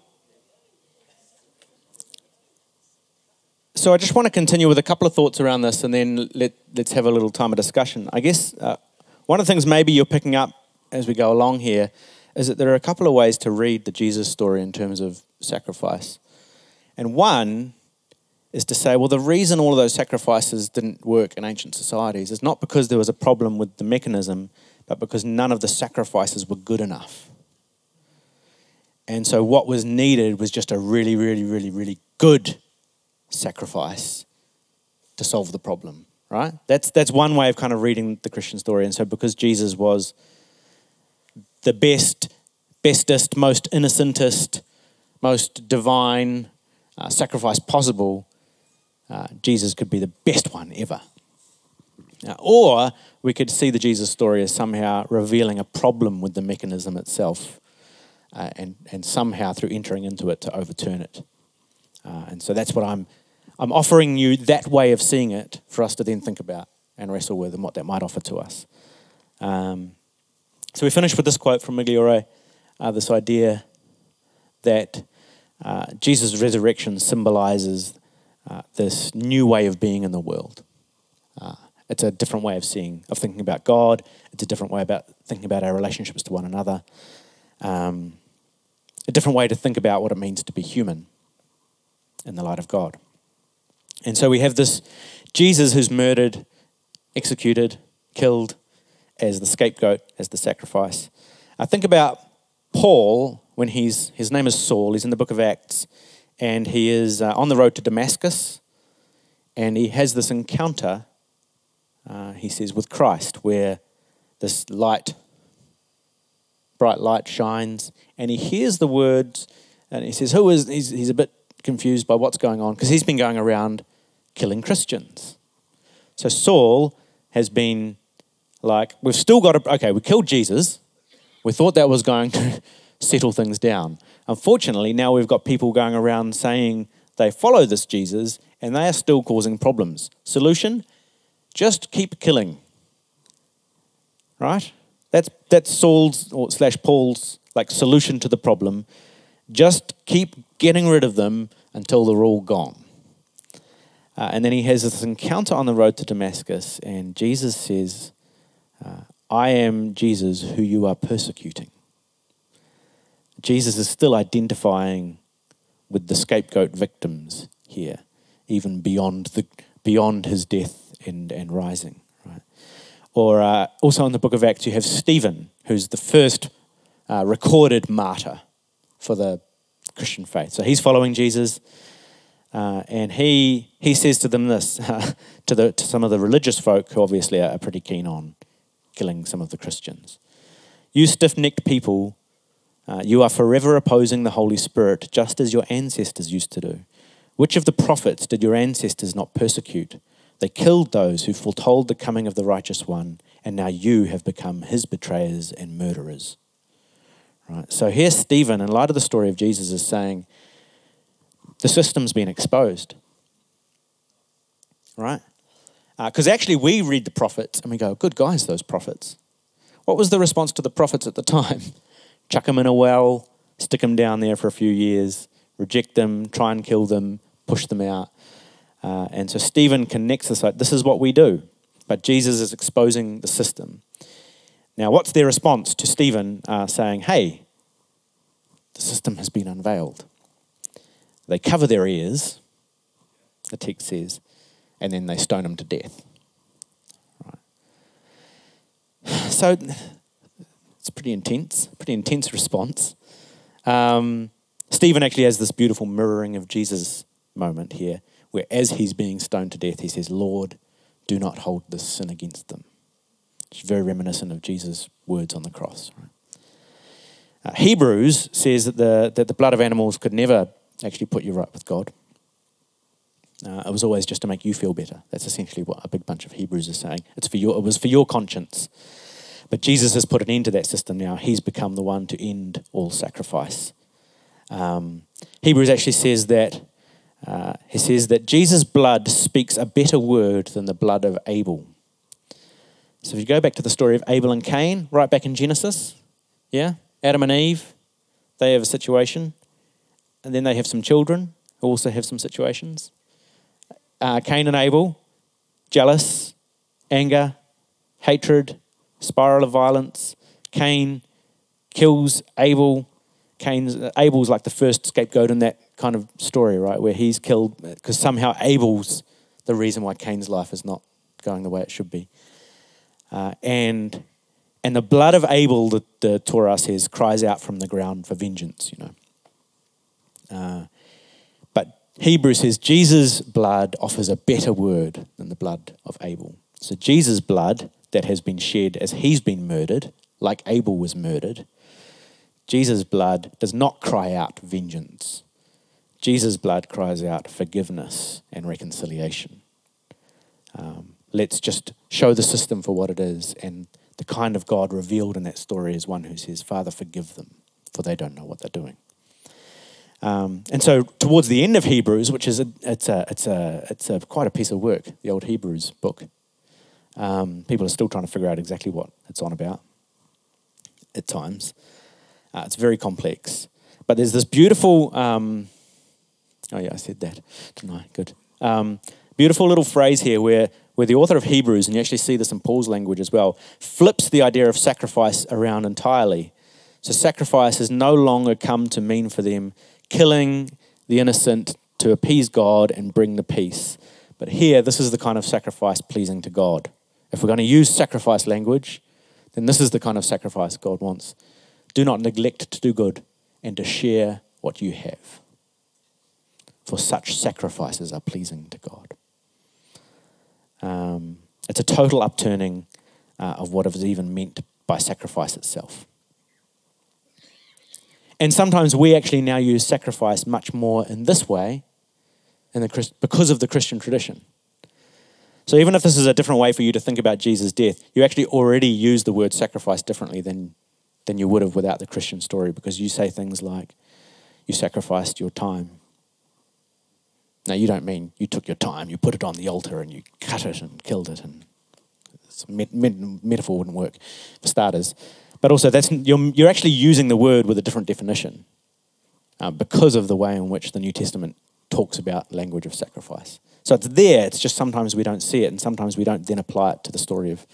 so I just want to continue with a couple of thoughts around this and then let, let's have a little time of discussion. I guess uh, one of the things maybe you're picking up as we go along here is that there are a couple of ways to read the Jesus story in terms of sacrifice. And one is to say, well, the reason all of those sacrifices didn't work in ancient societies is not because there was a problem with the mechanism, but because none of the sacrifices were good enough. And so what was needed was just a really, really, really, really good sacrifice to solve the problem, right? That's, that's one way of kind of reading the Christian story. And so because Jesus was the best, bestest, most innocentest, most divine uh, sacrifice possible, uh, Jesus could be the best one ever. Uh, or we could see the Jesus story as somehow revealing a problem with the mechanism itself. uh, and, and somehow through entering into it to overturn it. Uh, and so that's what I'm, I'm offering you that way of seeing it for us to then think about and wrestle with and what that might offer to us. Um, so we finish with this quote from Migliore this idea that Jesus' resurrection symbolizes uh, this new way of being in the world. Uh, it's a different way of seeing, of thinking about God. It's a different way about thinking about our relationships to one another. Um, a different way to think about what it means to be human in the light of God. And so we have this Jesus who's murdered, executed, killed as the scapegoat, as the sacrifice. I think about Paul when he's his name is Saul. He's in the book of Acts, and he is uh, on the road to Damascus, and he has this encounter. Uh, he says with Christ, where this light, bright light shines, and he hears the words, and he says, "Who is?" He's, he's a bit confused by what's going on because he's been going around killing Christians. So Saul has been like, we've still got to, okay, we killed Jesus. We thought that was going to settle things down. Unfortunately, now we've got people going around saying they follow this Jesus and they are still causing problems. Solution? Just keep killing. Right? That's, that's Saul's or slash Paul's like solution to the problem. Just keep getting rid of them until they're all gone. Uh, and then he has this encounter on the road to Damascus, and Jesus says, uh, I am Jesus who you are persecuting. Jesus is still identifying with the scapegoat victims here, even beyond, the, beyond his death and, and rising. Right? Or uh, also in the book of Acts, you have Stephen, who's the first uh, recorded martyr for the Christian faith. So he's following Jesus. Uh, and he, he says to them this, to, the, to some of the religious folk who obviously are pretty keen on killing some of the Christians. You stiff necked people, uh, you are forever opposing the Holy Spirit, just as your ancestors used to do. Which of the prophets did your ancestors not persecute? They killed those who foretold the coming of the righteous one, and now you have become his betrayers and murderers. Right? So here, Stephen, in light of the story of Jesus, is saying the system's been exposed. Right? Because uh, actually, we read the prophets and we go, good guys, those prophets. What was the response to the prophets at the time? Chuck them in a well, stick them down there for a few years, reject them, try and kill them, push them out. Uh, and so Stephen connects this like, this is what we do. But Jesus is exposing the system. Now, what's their response to Stephen uh, saying, hey, the system has been unveiled? They cover their ears, the text says, and then they stone him to death. Right. So it's pretty intense, pretty intense response. Um, Stephen actually has this beautiful mirroring of Jesus moment here, where as he's being stoned to death, he says, Lord, do not hold this sin against them. It's very reminiscent of Jesus' words on the cross. Uh, Hebrews says that the, that the blood of animals could never actually put you right with God. Uh, it was always just to make you feel better. That's essentially what a big bunch of Hebrews are saying. It's for your, it was for your conscience. But Jesus has put an end to that system now. He's become the one to end all sacrifice. Um, Hebrews actually says that uh, he says that Jesus' blood speaks a better word than the blood of Abel. So if you go back to the story of Abel and Cain, right back in Genesis, yeah, Adam and Eve, they have a situation, and then they have some children who also have some situations uh, Cain and Abel, jealous, anger, hatred, spiral of violence. Cain kills Abel. Cain's Abel's like the first scapegoat in that kind of story, right? Where he's killed because somehow Abel's the reason why Cain's life is not going the way it should be. Uh, and and the blood of Abel, the, the Torah says, cries out from the ground for vengeance. You know. Uh, Hebrews says Jesus' blood offers a better word than the blood of Abel. So Jesus' blood that has been shed as he's been murdered, like Abel was murdered, Jesus' blood does not cry out vengeance. Jesus' blood cries out forgiveness and reconciliation. Um, let's just show the system for what it is. And the kind of God revealed in that story is one who says, Father, forgive them, for they don't know what they're doing. Um, and so, towards the end of Hebrews, which is a, it's a, it's a, it's a quite a piece of work, the old Hebrews book. Um, people are still trying to figure out exactly what it's on about. At times, uh, it's very complex. But there's this beautiful. Um, oh yeah, I said that, didn't I? Good. Um, beautiful little phrase here where where the author of Hebrews, and you actually see this in Paul's language as well, flips the idea of sacrifice around entirely. So sacrifice has no longer come to mean for them killing the innocent to appease God and bring the peace. But here, this is the kind of sacrifice pleasing to God. If we're going to use sacrifice language, then this is the kind of sacrifice God wants. Do not neglect to do good and to share what you have. For such sacrifices are pleasing to God. Um, it's a total upturning uh, of what is even meant by sacrifice itself. And sometimes we actually now use sacrifice much more in this way in the, because of the Christian tradition. So even if this is a different way for you to think about Jesus' death, you actually already use the word sacrifice differently than, than you would have without the Christian story because you say things like, you sacrificed your time. Now, you don't mean you took your time, you put it on the altar and you cut it and killed it. And met, met, metaphor wouldn't work for starters. But also, that's, you're, you're actually using the word with a different definition uh, because of the way in which the New Testament talks about language of sacrifice. So it's there, it's just sometimes we don't see it, and sometimes we don't then apply it to the story of,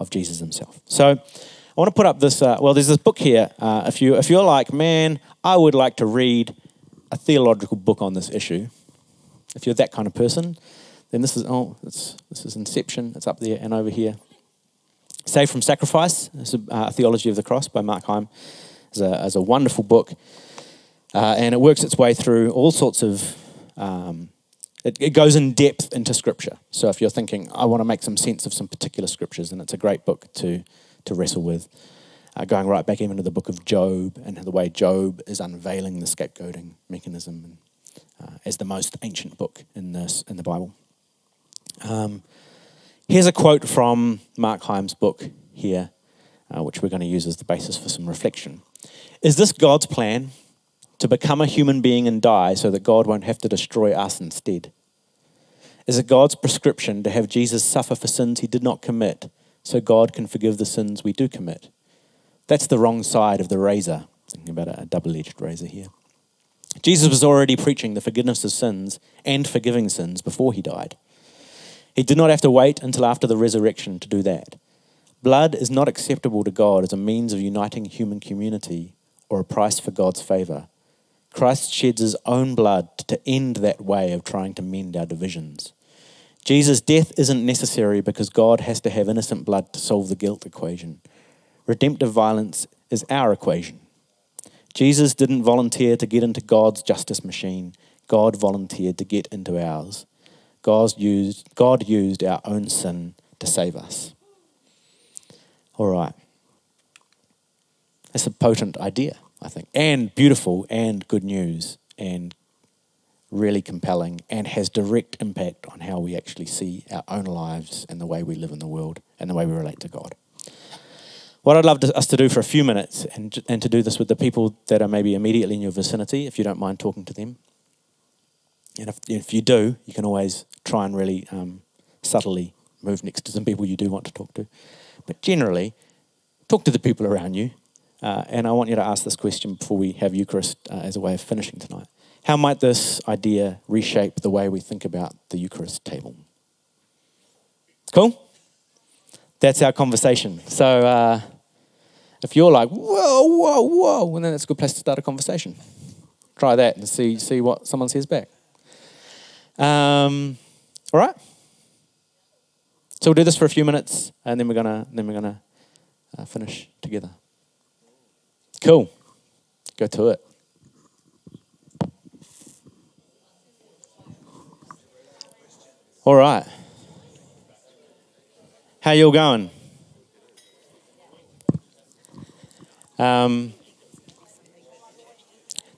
of Jesus himself. So I want to put up this, uh, well, there's this book here. Uh, if, you, if you're like, man, I would like to read a theological book on this issue, if you're that kind of person, then this is, oh, this is Inception, it's up there and over here. Saved from Sacrifice, it's a uh, Theology of the Cross by Mark Heim. It's a, a wonderful book. Uh, and it works its way through all sorts of, um, it, it, goes in depth into Scripture. So if you're thinking, I want to make some sense of some particular Scriptures, then it's a great book to, to wrestle with. Uh, going right back even to the book of Job and the way Job is unveiling the scapegoating mechanism uh, as the most ancient book in, this, in the Bible. Um, Here's a quote from Mark Heim's book here, uh, which we're going to use as the basis for some reflection. Is this God's plan to become a human being and die so that God won't have to destroy us instead? Is it God's prescription to have Jesus suffer for sins he did not commit so God can forgive the sins we do commit? That's the wrong side of the razor. Thinking about a double edged razor here. Jesus was already preaching the forgiveness of sins and forgiving sins before he died. He did not have to wait until after the resurrection to do that. Blood is not acceptable to God as a means of uniting human community or a price for God's favor. Christ sheds his own blood to end that way of trying to mend our divisions. Jesus' death isn't necessary because God has to have innocent blood to solve the guilt equation. Redemptive violence is our equation. Jesus didn't volunteer to get into God's justice machine, God volunteered to get into ours. God used, God used our own sin to save us. All right. That's a potent idea, I think, and beautiful and good news and really compelling and has direct impact on how we actually see our own lives and the way we live in the world and the way we relate to God. What I'd love to, us to do for a few minutes and, and to do this with the people that are maybe immediately in your vicinity, if you don't mind talking to them. And if, if you do, you can always try and really um, subtly move next to some people you do want to talk to. But generally, talk to the people around you. Uh, and I want you to ask this question before we have Eucharist uh, as a way of finishing tonight. How might this idea reshape the way we think about the Eucharist table? Cool? That's our conversation. So uh, if you're like, whoa, whoa, whoa, well, then it's a good place to start a conversation. Try that and see, see what someone says back. Um, all right. So we'll do this for a few minutes, and then we're gonna then we're gonna uh, finish together. Cool. Go to it. All right. How you all going? Um,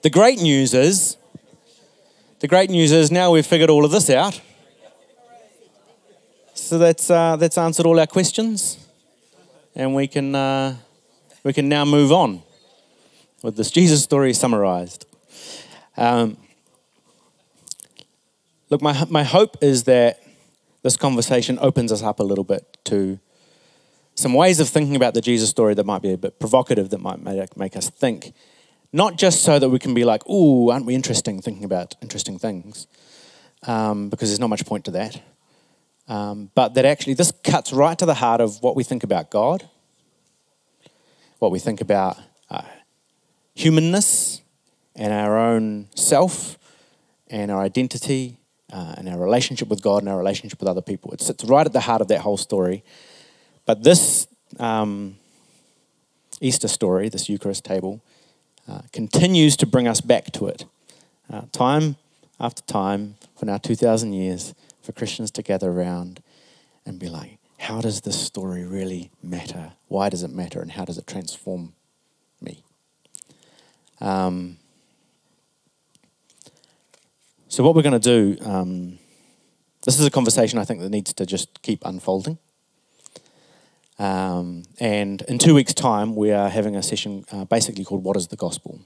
the great news is the great news is now we've figured all of this out. So that's, uh, that's answered all our questions, and we can, uh, we can now move on. With this Jesus story summarized. Um, look, my, my hope is that this conversation opens us up a little bit to some ways of thinking about the Jesus story that might be a bit provocative, that might make, make us think. Not just so that we can be like, ooh, aren't we interesting thinking about interesting things, um, because there's not much point to that. Um, but that actually this cuts right to the heart of what we think about God, what we think about uh, humanness and our own self and our identity uh, and our relationship with God and our relationship with other people. It sits right at the heart of that whole story. But this um, Easter story, this Eucharist table, uh, continues to bring us back to it. Uh, time after time, for now 2,000 years, for Christians to gather around and be like, how does this story really matter? Why does it matter? And how does it transform me? Um, so, what we're going to do, um, this is a conversation I think that needs to just keep unfolding. Um, and in two weeks' time, we are having a session uh, basically called What is the Gospel?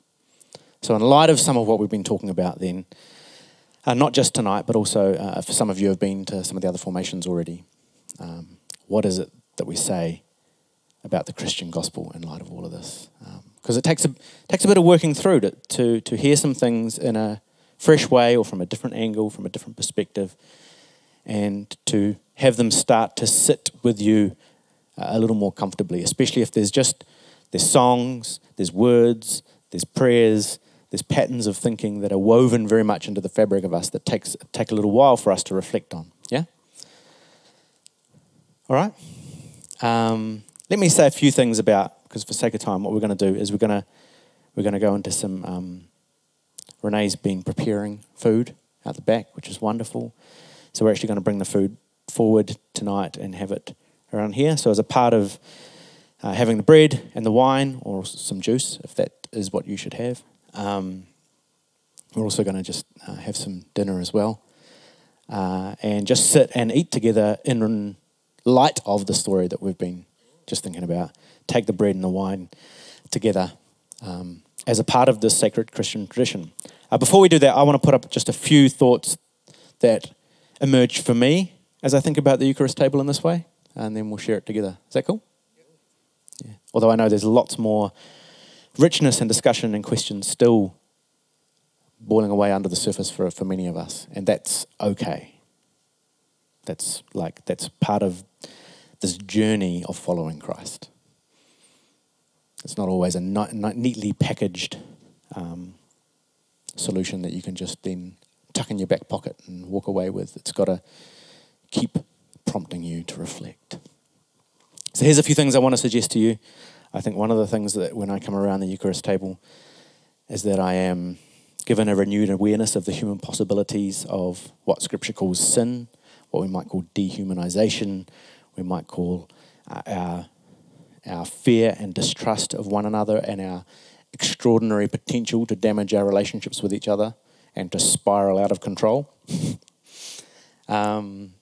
So, in light of some of what we've been talking about, then, uh, not just tonight, but also uh, for some of you have been to some of the other formations already, um, what is it that we say about the Christian gospel in light of all of this? Because it takes a, takes a bit of working through to, to, to hear some things in a fresh way or from a different angle, from a different perspective, and to have them start to sit with you a little more comfortably, especially if there's just there's songs, there's words, there's prayers, there's patterns of thinking that are woven very much into the fabric of us that takes take a little while for us to reflect on. Yeah. All right. Um, let me say a few things about because for sake of time, what we're going to do is we're going to we're going to go into some. Um, Renee's been preparing food out the back, which is wonderful. So we're actually going to bring the food forward tonight and have it around here. So, as a part of uh, having the bread and the wine, or some juice, if that is what you should have, um, we're also going to just uh, have some dinner as well. Uh, and just sit and eat together in light of the story that we've been just thinking about. Take the bread and the wine together um, as a part of this sacred Christian tradition. Uh, before we do that, I want to put up just a few thoughts that emerged for me as I think about the Eucharist table in this way and then we'll share it together. Is that cool? Yeah. Although I know there's lots more richness and discussion and questions still boiling away under the surface for, for many of us, and that's okay. That's like that's part of this journey of following Christ. It's not always a neatly packaged um, solution that you can just then tuck in your back pocket and walk away with. It's got to keep prompting you to reflect. So, here's a few things I want to suggest to you. I think one of the things that when I come around the Eucharist table is that I am given a renewed awareness of the human possibilities of what Scripture calls sin, what we might call dehumanization, we might call uh, our, our fear and distrust of one another, and our extraordinary potential to damage our relationships with each other and to spiral out of control. um,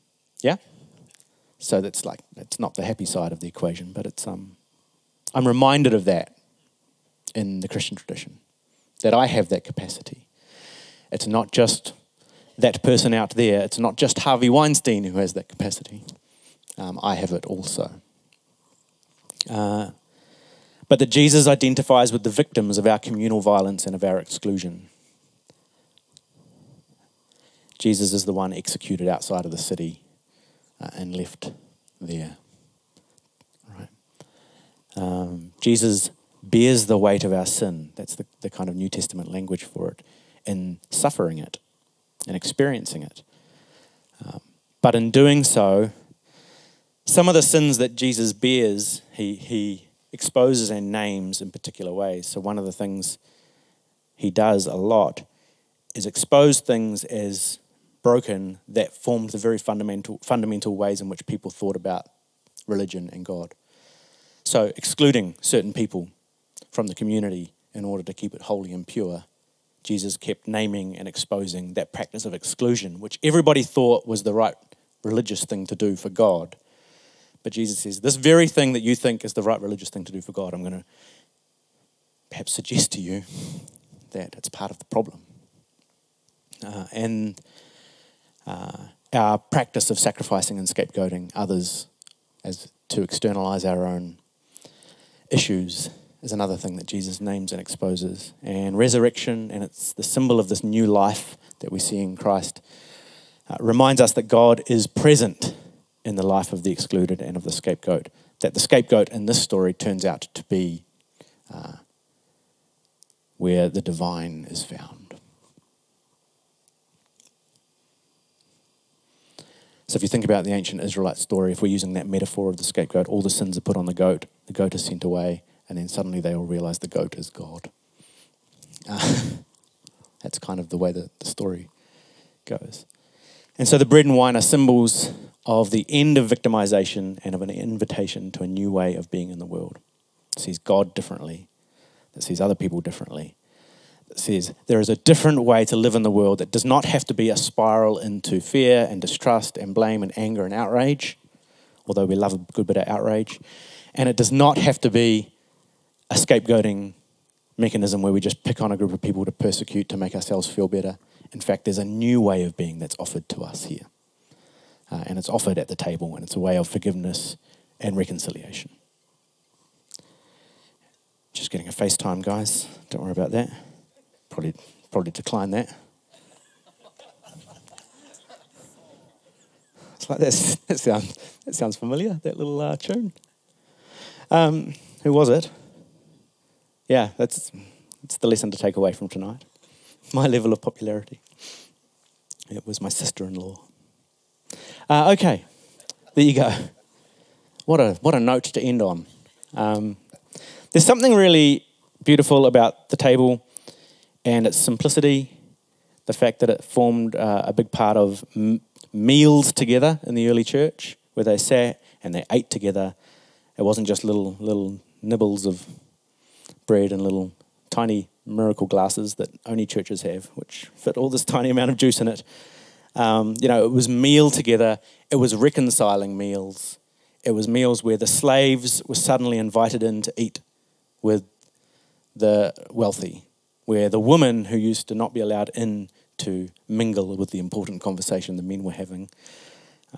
yeah? So that's like it's not the happy side of the equation, but it's um, I'm reminded of that in the Christian tradition that I have that capacity. It's not just that person out there. It's not just Harvey Weinstein who has that capacity. Um, I have it also. Uh, but that Jesus identifies with the victims of our communal violence and of our exclusion. Jesus is the one executed outside of the city uh, and left there. Right? Um, Jesus bears the weight of our sin. That's the, the kind of New Testament language for it, in suffering it and experiencing it. Um, but in doing so, some of the sins that Jesus bears, he, he exposes and names in particular ways. So, one of the things he does a lot is expose things as broken that formed the very fundamental, fundamental ways in which people thought about religion and God. So, excluding certain people from the community in order to keep it holy and pure, Jesus kept naming and exposing that practice of exclusion, which everybody thought was the right religious thing to do for God. But Jesus says, This very thing that you think is the right religious thing to do for God, I'm going to perhaps suggest to you that it's part of the problem. Uh, and uh, our practice of sacrificing and scapegoating others as to externalize our own issues is another thing that Jesus names and exposes. And resurrection, and it's the symbol of this new life that we see in Christ, uh, reminds us that God is present in the life of the excluded and of the scapegoat. That the scapegoat in this story turns out to be uh, where the divine is found. So if you think about the ancient Israelite story, if we're using that metaphor of the scapegoat, all the sins are put on the goat, the goat is sent away, and then suddenly they all realize the goat is God. Uh, that's kind of the way that the story goes. And so the bread and wine are symbols of the end of victimization and of an invitation to a new way of being in the world. It sees God differently, that sees other people differently, that says there is a different way to live in the world that does not have to be a spiral into fear and distrust and blame and anger and outrage, although we love a good bit of outrage. And it does not have to be a scapegoating mechanism where we just pick on a group of people to persecute to make ourselves feel better. In fact, there's a new way of being that's offered to us here. Uh, and it's offered at the table, and it's a way of forgiveness and reconciliation. Just getting a FaceTime, guys. Don't worry about that. Probably, probably decline that. It's like this. That sounds, that sounds familiar, that little uh, tune. Um, who was it? Yeah, that's, that's the lesson to take away from tonight. My level of popularity. It was my sister in law. Uh, okay, there you go. What a, what a note to end on. Um, there's something really beautiful about the table and its simplicity, the fact that it formed uh, a big part of m- meals together in the early church, where they sat and they ate together. It wasn't just little little nibbles of bread and little tiny miracle glasses that only churches have, which fit all this tiny amount of juice in it. Um, you know, it was meal together. It was reconciling meals. It was meals where the slaves were suddenly invited in to eat with the wealthy, where the women who used to not be allowed in to mingle with the important conversation the men were having,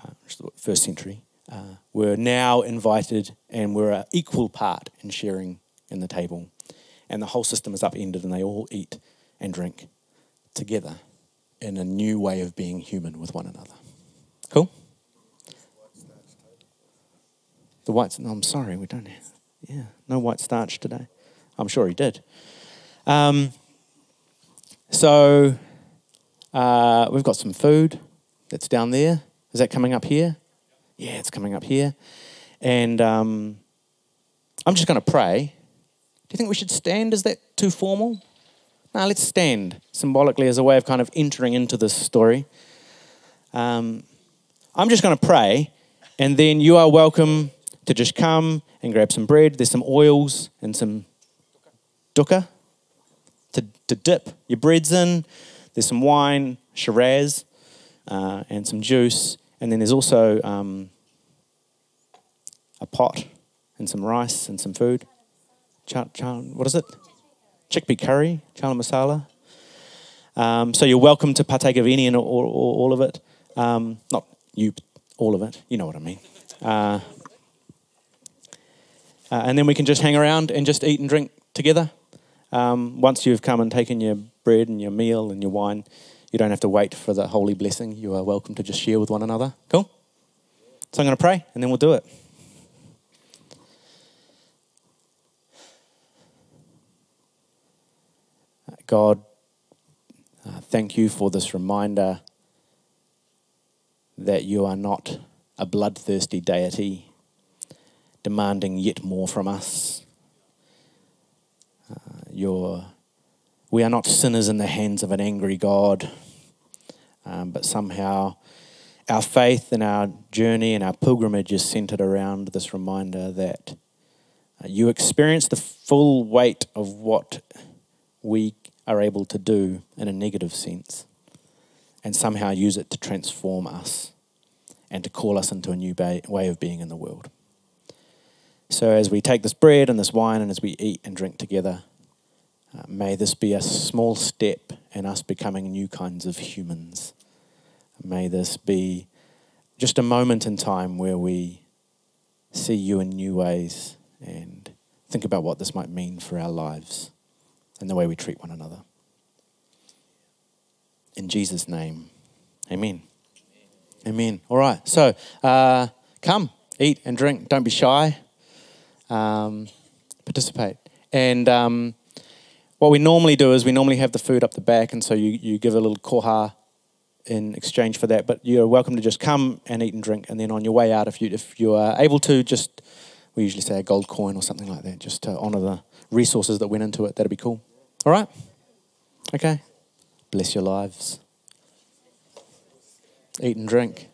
uh, first century, uh, were now invited and were an equal part in sharing in the table and the whole system is upended and they all eat and drink together in a new way of being human with one another. Cool? The white, no, I'm sorry, we don't have, yeah, no white starch today. I'm sure he did. Um, so uh, we've got some food that's down there. Is that coming up here? Yeah, it's coming up here. And um, I'm just going to pray do you think we should stand? Is that too formal? Now let's stand symbolically as a way of kind of entering into this story. Um, I'm just going to pray, and then you are welcome to just come and grab some bread. There's some oils and some dukkha to, to dip your breads in. There's some wine, Shiraz, uh, and some juice. And then there's also um, a pot and some rice and some food what is it? Chickpea curry, chana masala. Um, so you're welcome to partake of any and all, all, all of it. Um, not you, all of it. You know what I mean. Uh, uh, and then we can just hang around and just eat and drink together. Um, once you've come and taken your bread and your meal and your wine, you don't have to wait for the holy blessing. You are welcome to just share with one another. Cool? So I'm going to pray and then we'll do it. God, uh, thank you for this reminder that you are not a bloodthirsty deity demanding yet more from us. Uh, you're, we are not sinners in the hands of an angry God, um, but somehow our faith and our journey and our pilgrimage is centered around this reminder that uh, you experience the full weight of what we are able to do in a negative sense and somehow use it to transform us and to call us into a new way of being in the world. So, as we take this bread and this wine and as we eat and drink together, Uh, may this be a small step in us becoming new kinds of humans. May this be just a moment in time where we see you in new ways and think about what this might mean for our lives and the way we treat one another. In Jesus' name, amen. Amen. All right, so uh, come, eat and drink. Don't be shy. Um, participate. And um, what we normally do is we normally have the food up the back, and so you, you give a little koha in exchange for that. But you're welcome to just come and eat and drink, and then on your way out, if you if you are able to, just we usually say a gold coin or something like that, just to honour the resources that went into it. That'd be cool. All right. Okay. Bless your lives. Eat and drink.